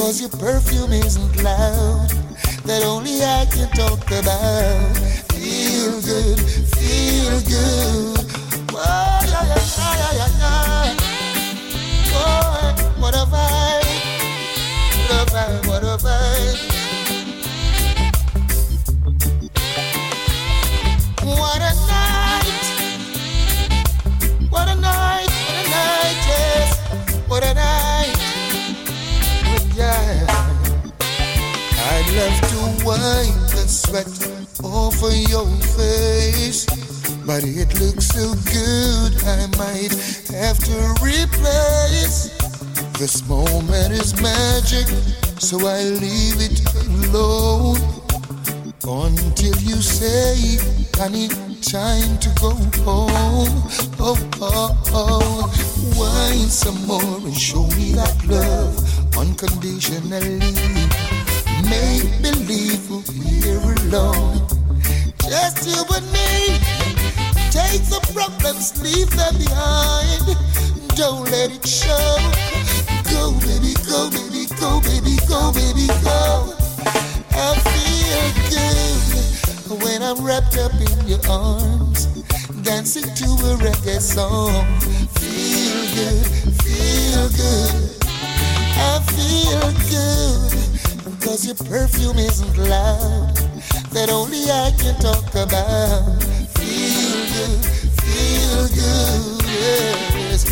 cause your perfume isn't loud, that only I can talk about. Feel good, feel good. Oh, yeah, yeah, yeah, yeah, yeah. Oh, what a vibe, what a vibe, what a vibe. What a night, what a night, what a night, yes, what a night. I'd to wipe the sweat off of your face, but it looks so good I might have to replace. This moment is magic, so I leave it alone until you say, honey, time to go home. Oh, oh, oh. Wine some more and show me that love unconditionally. Make believe we're alone. Just you and me. Take the problems, leave them behind. Don't let it show. Go, baby, go, baby, go, baby, go, baby, go. I feel good when I'm wrapped up in your arms, dancing to a reggae song. Feel good, feel good. I feel good cause your perfume isn't loud, that only I can talk about. Feel good, feel good, yes.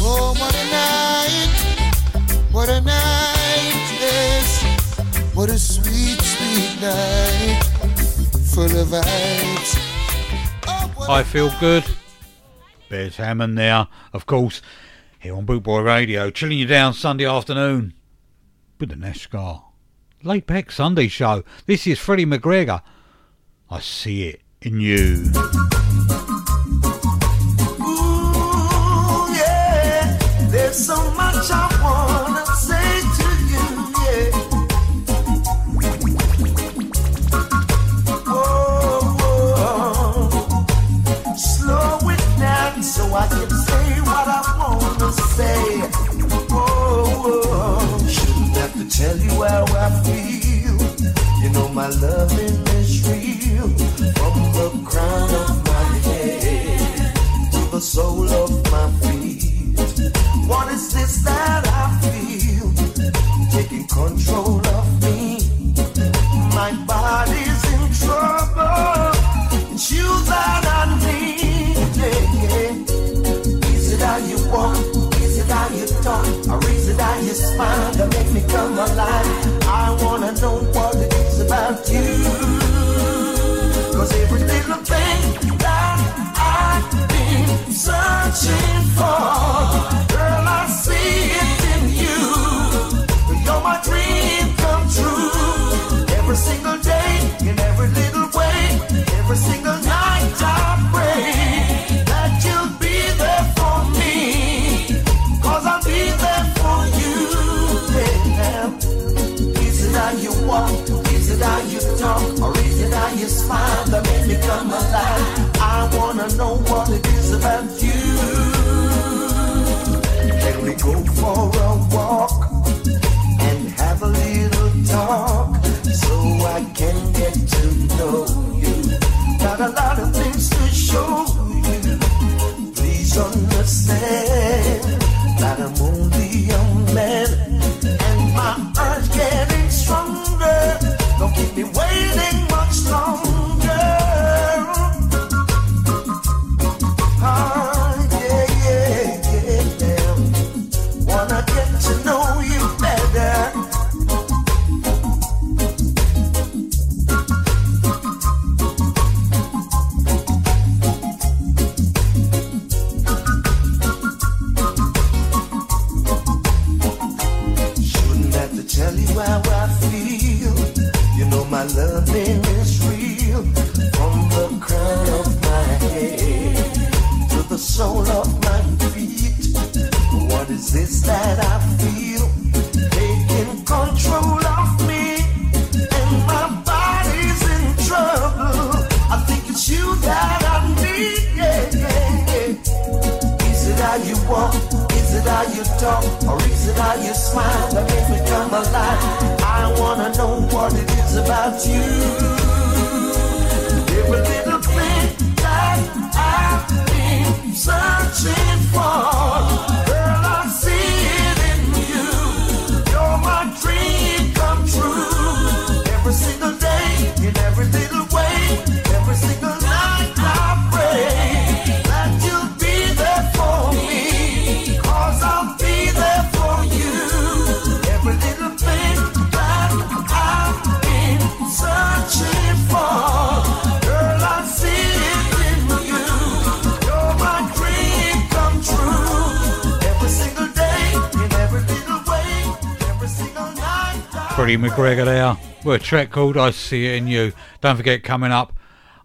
Oh, what a night, what a night, yes. What a sweet, sweet night, full of vibes. Oh, I feel good. Beres Hammond there, of course, here on Bootboy Radio, chilling you down Sunday afternoon with the Nashgar. Late back Sunday show. This is Freddie McGregor. I see it in you. Tell you how I feel. You know my loving is real. From the crown of my head to the sole of my feet. What is this that I feel? Taking control of me. My body's in trouble. Shoes out on me. Yeah, yeah. Is it how you walk? Is it how you talk? smile that make me come alive. I wanna know what it is about you. Cause every little thing that I've been searching for, girl, I see it in you. You're my dream come true. Every single day, in every little way, every single night. Or is it how you smile that make me come alive? I wanna know what it is about you. Can we go for a walk and have a little talk so I can get to know you? Got a lot of things to show you. Please understand that I'm only a man and my urge getting stronger. Don't keep me waiting I feel taking control of me, and my body's in trouble. I think it's you that I need. Is it how you walk? Is it how you talk? Or is it how you smile? Let me become alive. I wanna know what it is about you. Every little McGregor there. With a track called I See It In You. Don't forget, coming up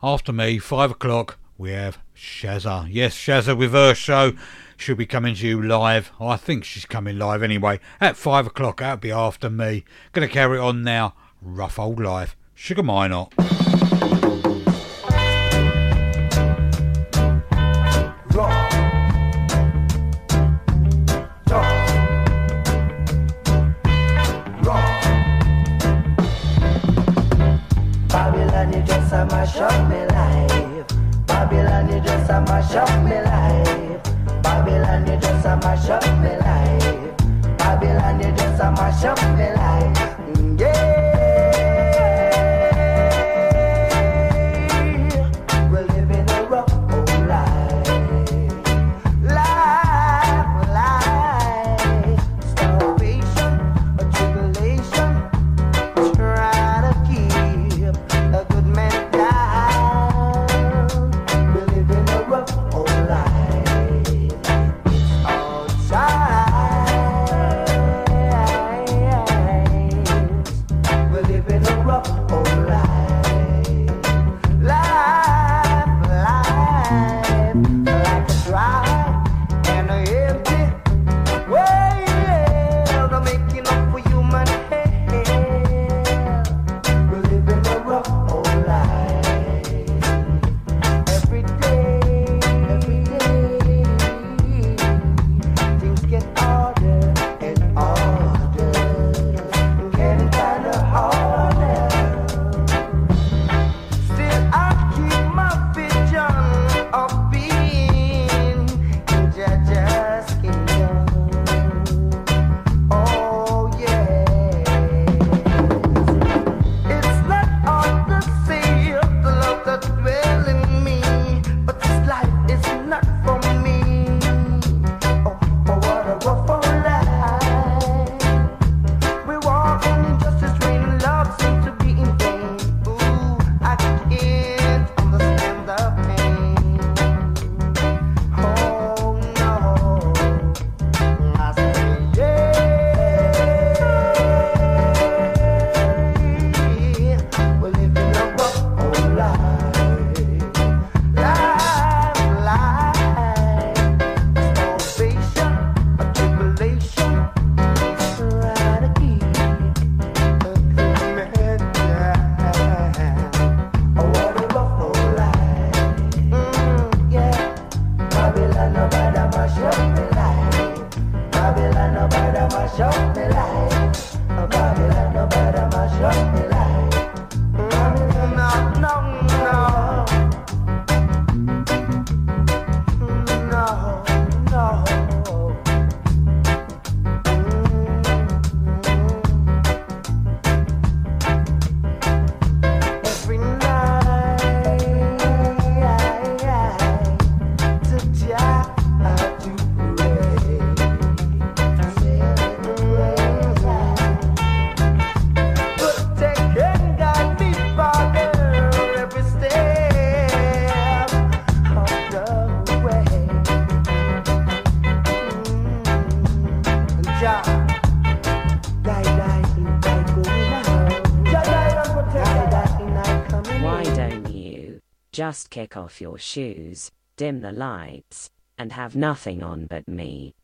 after me, 5 o'clock, we have Shazza. Yes, Shazza with her show. She'll be coming to you live. I think she's coming live anyway. At 5 o'clock, that'll be after me. Gonna carry on now. Rough old life. Sugar Minot. Babylon, a mash up me life. Babylon, you just a mash up me life. Babylon, you just a mash up me life. Babylon, you just a mash up me life. Just kick off your shoes, dim the lights, and have nothing on but me.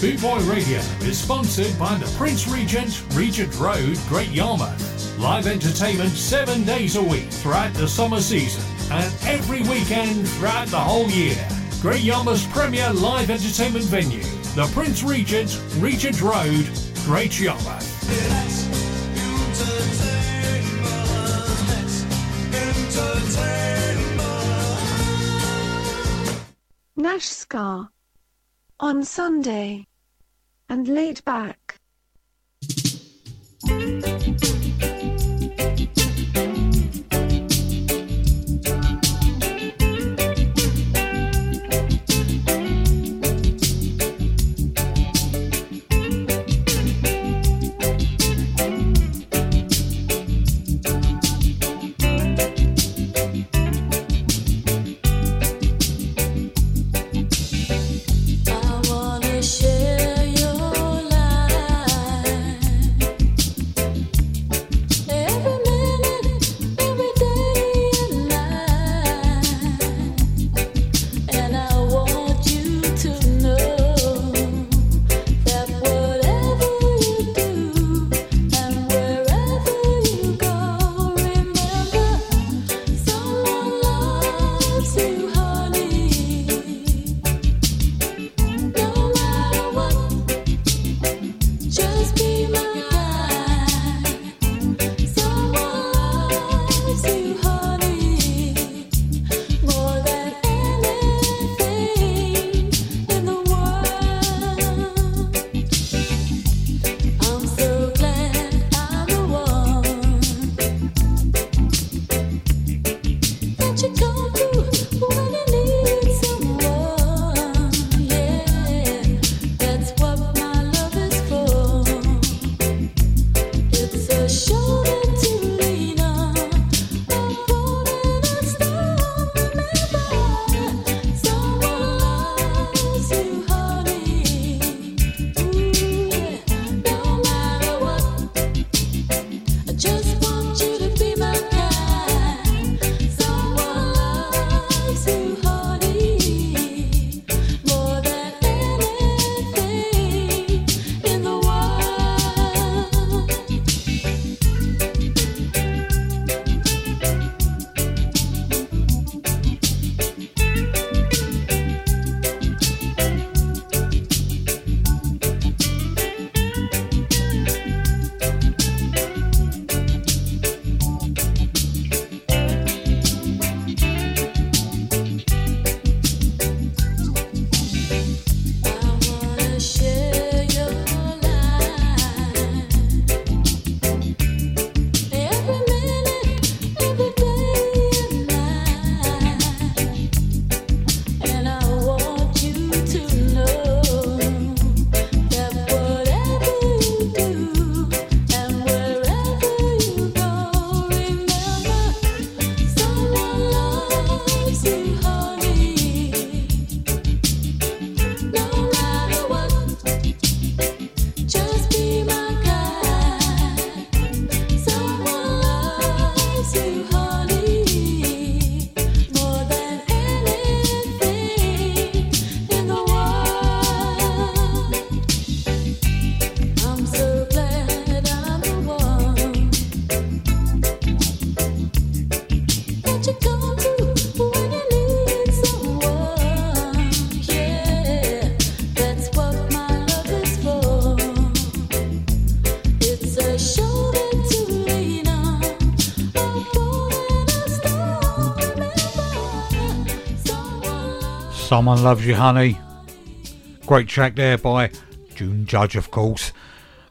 Boot Boy Radio is sponsored by the Prince Regent, Regent Road, Great Yarmouth. Live entertainment seven days a week throughout the summer season and every weekend throughout the whole year. Great Yarmouth's premier live entertainment venue, the Prince Regent, Regent Road, Great Yarmouth. On Sunday. And laid back. Someone Loves You Honey. Great track there by June Lodge, of course.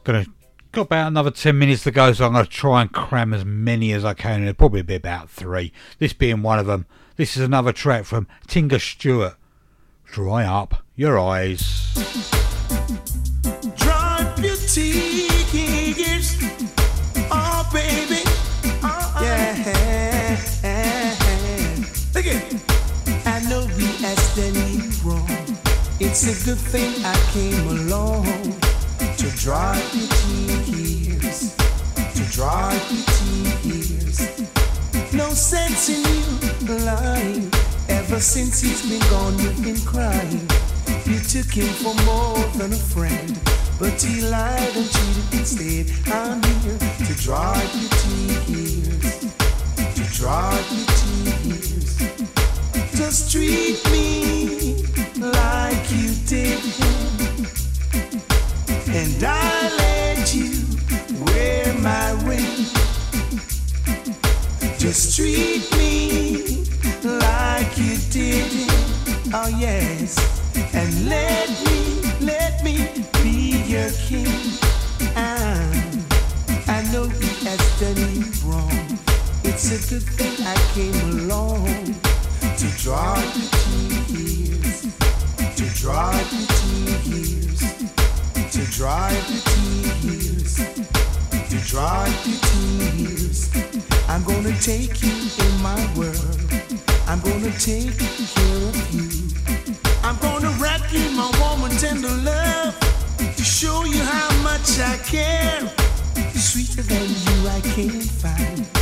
Gonna got about another 10 minutes to go, so I'm gonna try and cram as many as I can. It'll probably be about three. This being one of them. This is another track from Tinga Stewart. Dry up your eyes. Your tears, wrong. It's a good thing I came along to dry your tears, to dry your tears. No sense in you lying. Ever since he's been gone, you've been crying. You took him for more than a friend. But he lied and cheated instead. I'm here to dry your tears, to dry your tears. Just treat me like you did him, and I'll let you wear my ring. Just treat me like you did him. Oh yes, and let me, let me be your king. Ah, I know he has done you wrong. It's a good thing I came along dry your tears, to dry your tears, to dry your tears, to dry your tears. I'm gonna take you in my world. I'm gonna take care of you. I'm gonna wrap you in my warm and tender love to show you how much I care. Sweeter than you, I can't find.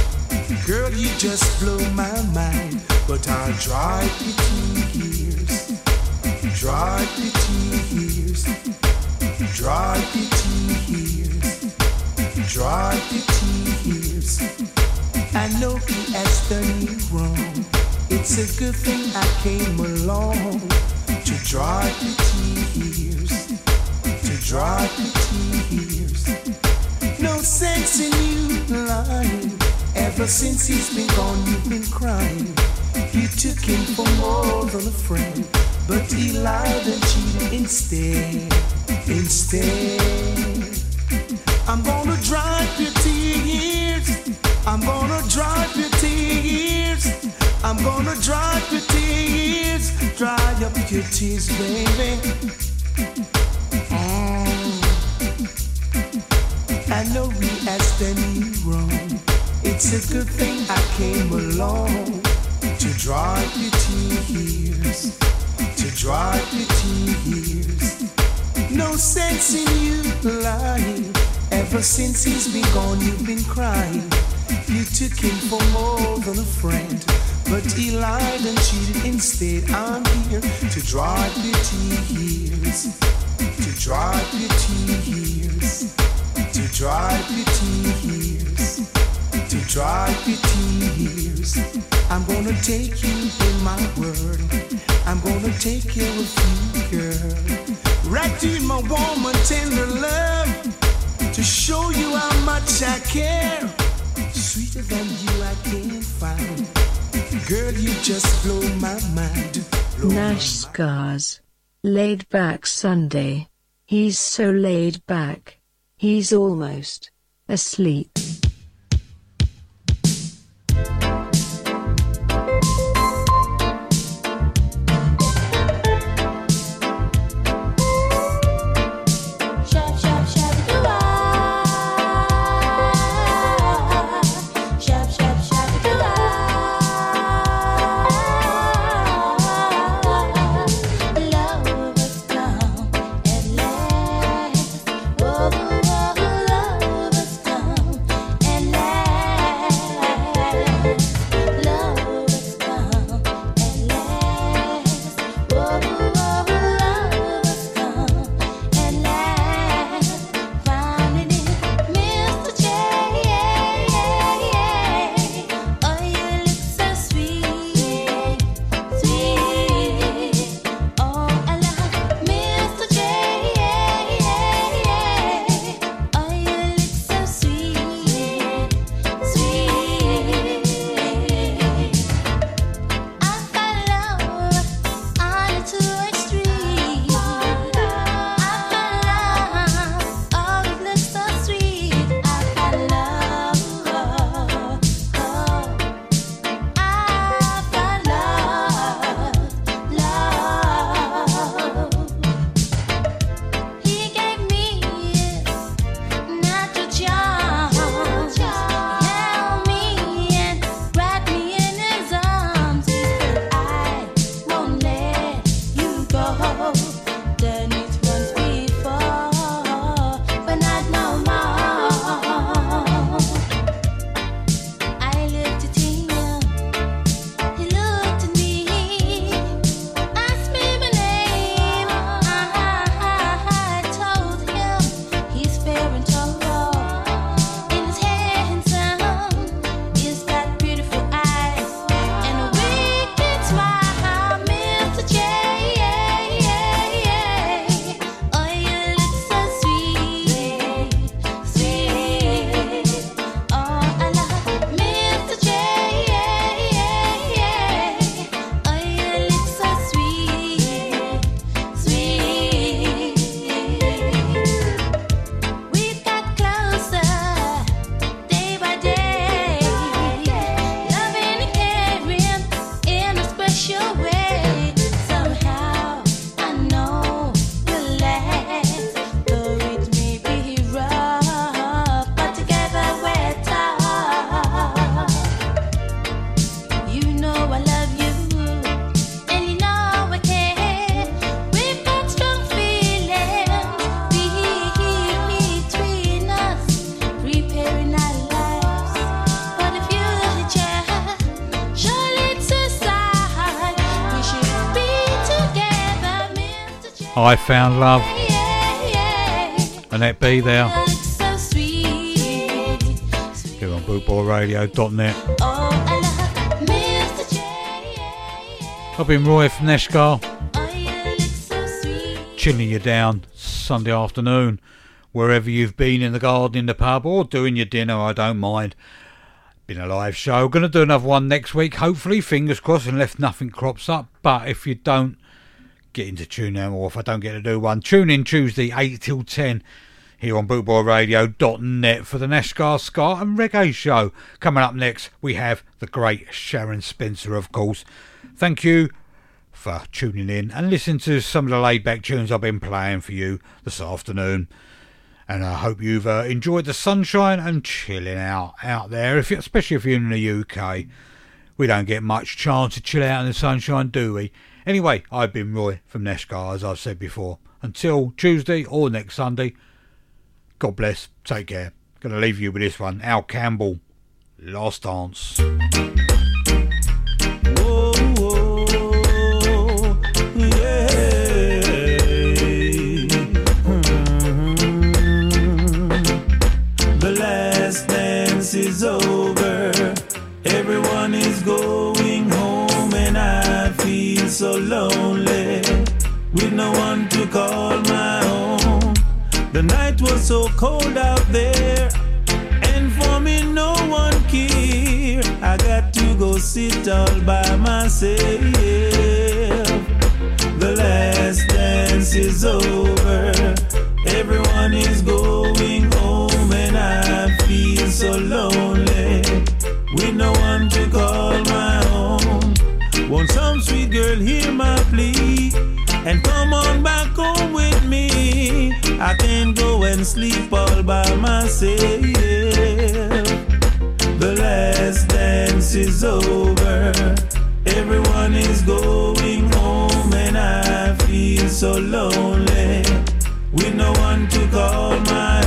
Girl, you just blow my mind. But I'll dry your tears, dry your tears, dry your tears, dry your tears. I know he has done you wrong. It's a good thing I came along to dry your tears, to dry your tears. No sense in you lying. Ever since he's been gone, you've been crying. You took him for more than a friend, but he lied and cheated instead. Instead, I'm gonna dry your tears. I'm gonna dry your tears. I'm gonna dry your tears. Dry up your tears, baby. I know has done you wrong. It's a good thing I came along to dry your tears, to dry your tears. No sense in you lying. Ever since he's been gone, you've been crying. You took him for more than a friend, but he lied and cheated instead. I'm here to dry your tears, to dry your tears, to dry your tears, dry your tears. I'm gonna take you in my world. I'm gonna take care of you, girl. Wrap you in my warm and tender love to show you how much I care. Sweeter than you, I can't find. Girl, you just blow my mind. Nashgar's. Laid back Sunday. He's so laid back. He's almost asleep. I found love. Annette B there. Here on. J. I've been Roy from Nashgar. Chilling you down Sunday afternoon, wherever you've been in the garden, in the pub, or doing your dinner. I don't mind. Been a live show. Going to do another one next week. Hopefully, fingers crossed, unless nothing crops up. But if you don't get into tune now, or if I don't get to do one, tune in Tuesday eight till ten here on bootboyradio.net for the Nashgar Ska and Reggae show. Coming up next, we have the great Sharon Spencer, of course. Thank you for tuning in and listening to some of the laid back tunes I've been playing for you this afternoon. And I hope you've uh, enjoyed the sunshine and chilling out out there, if you, especially if you're in the UK. We don't get much chance to chill out in the sunshine, do we? Anyway, I've been Roy from Nashgar, as I've said before. Until Tuesday or next Sunday, God bless, take care. Gonna leave you with this one, Al Campbell, Last Dance. Mm-hmm. Dance is over. Feel so lonely with no one to call my own. The night was so cold out there, and for me, no one cared. I got to go sit all by myself. The last dance is over. Everyone is going home, and I feel so lonely with no one to call my own. Sweet girl hear my plea and come on back home with me? I can't go and sleep all by myself. The last dance is over. Everyone is going home, and I feel so lonely with no one to call my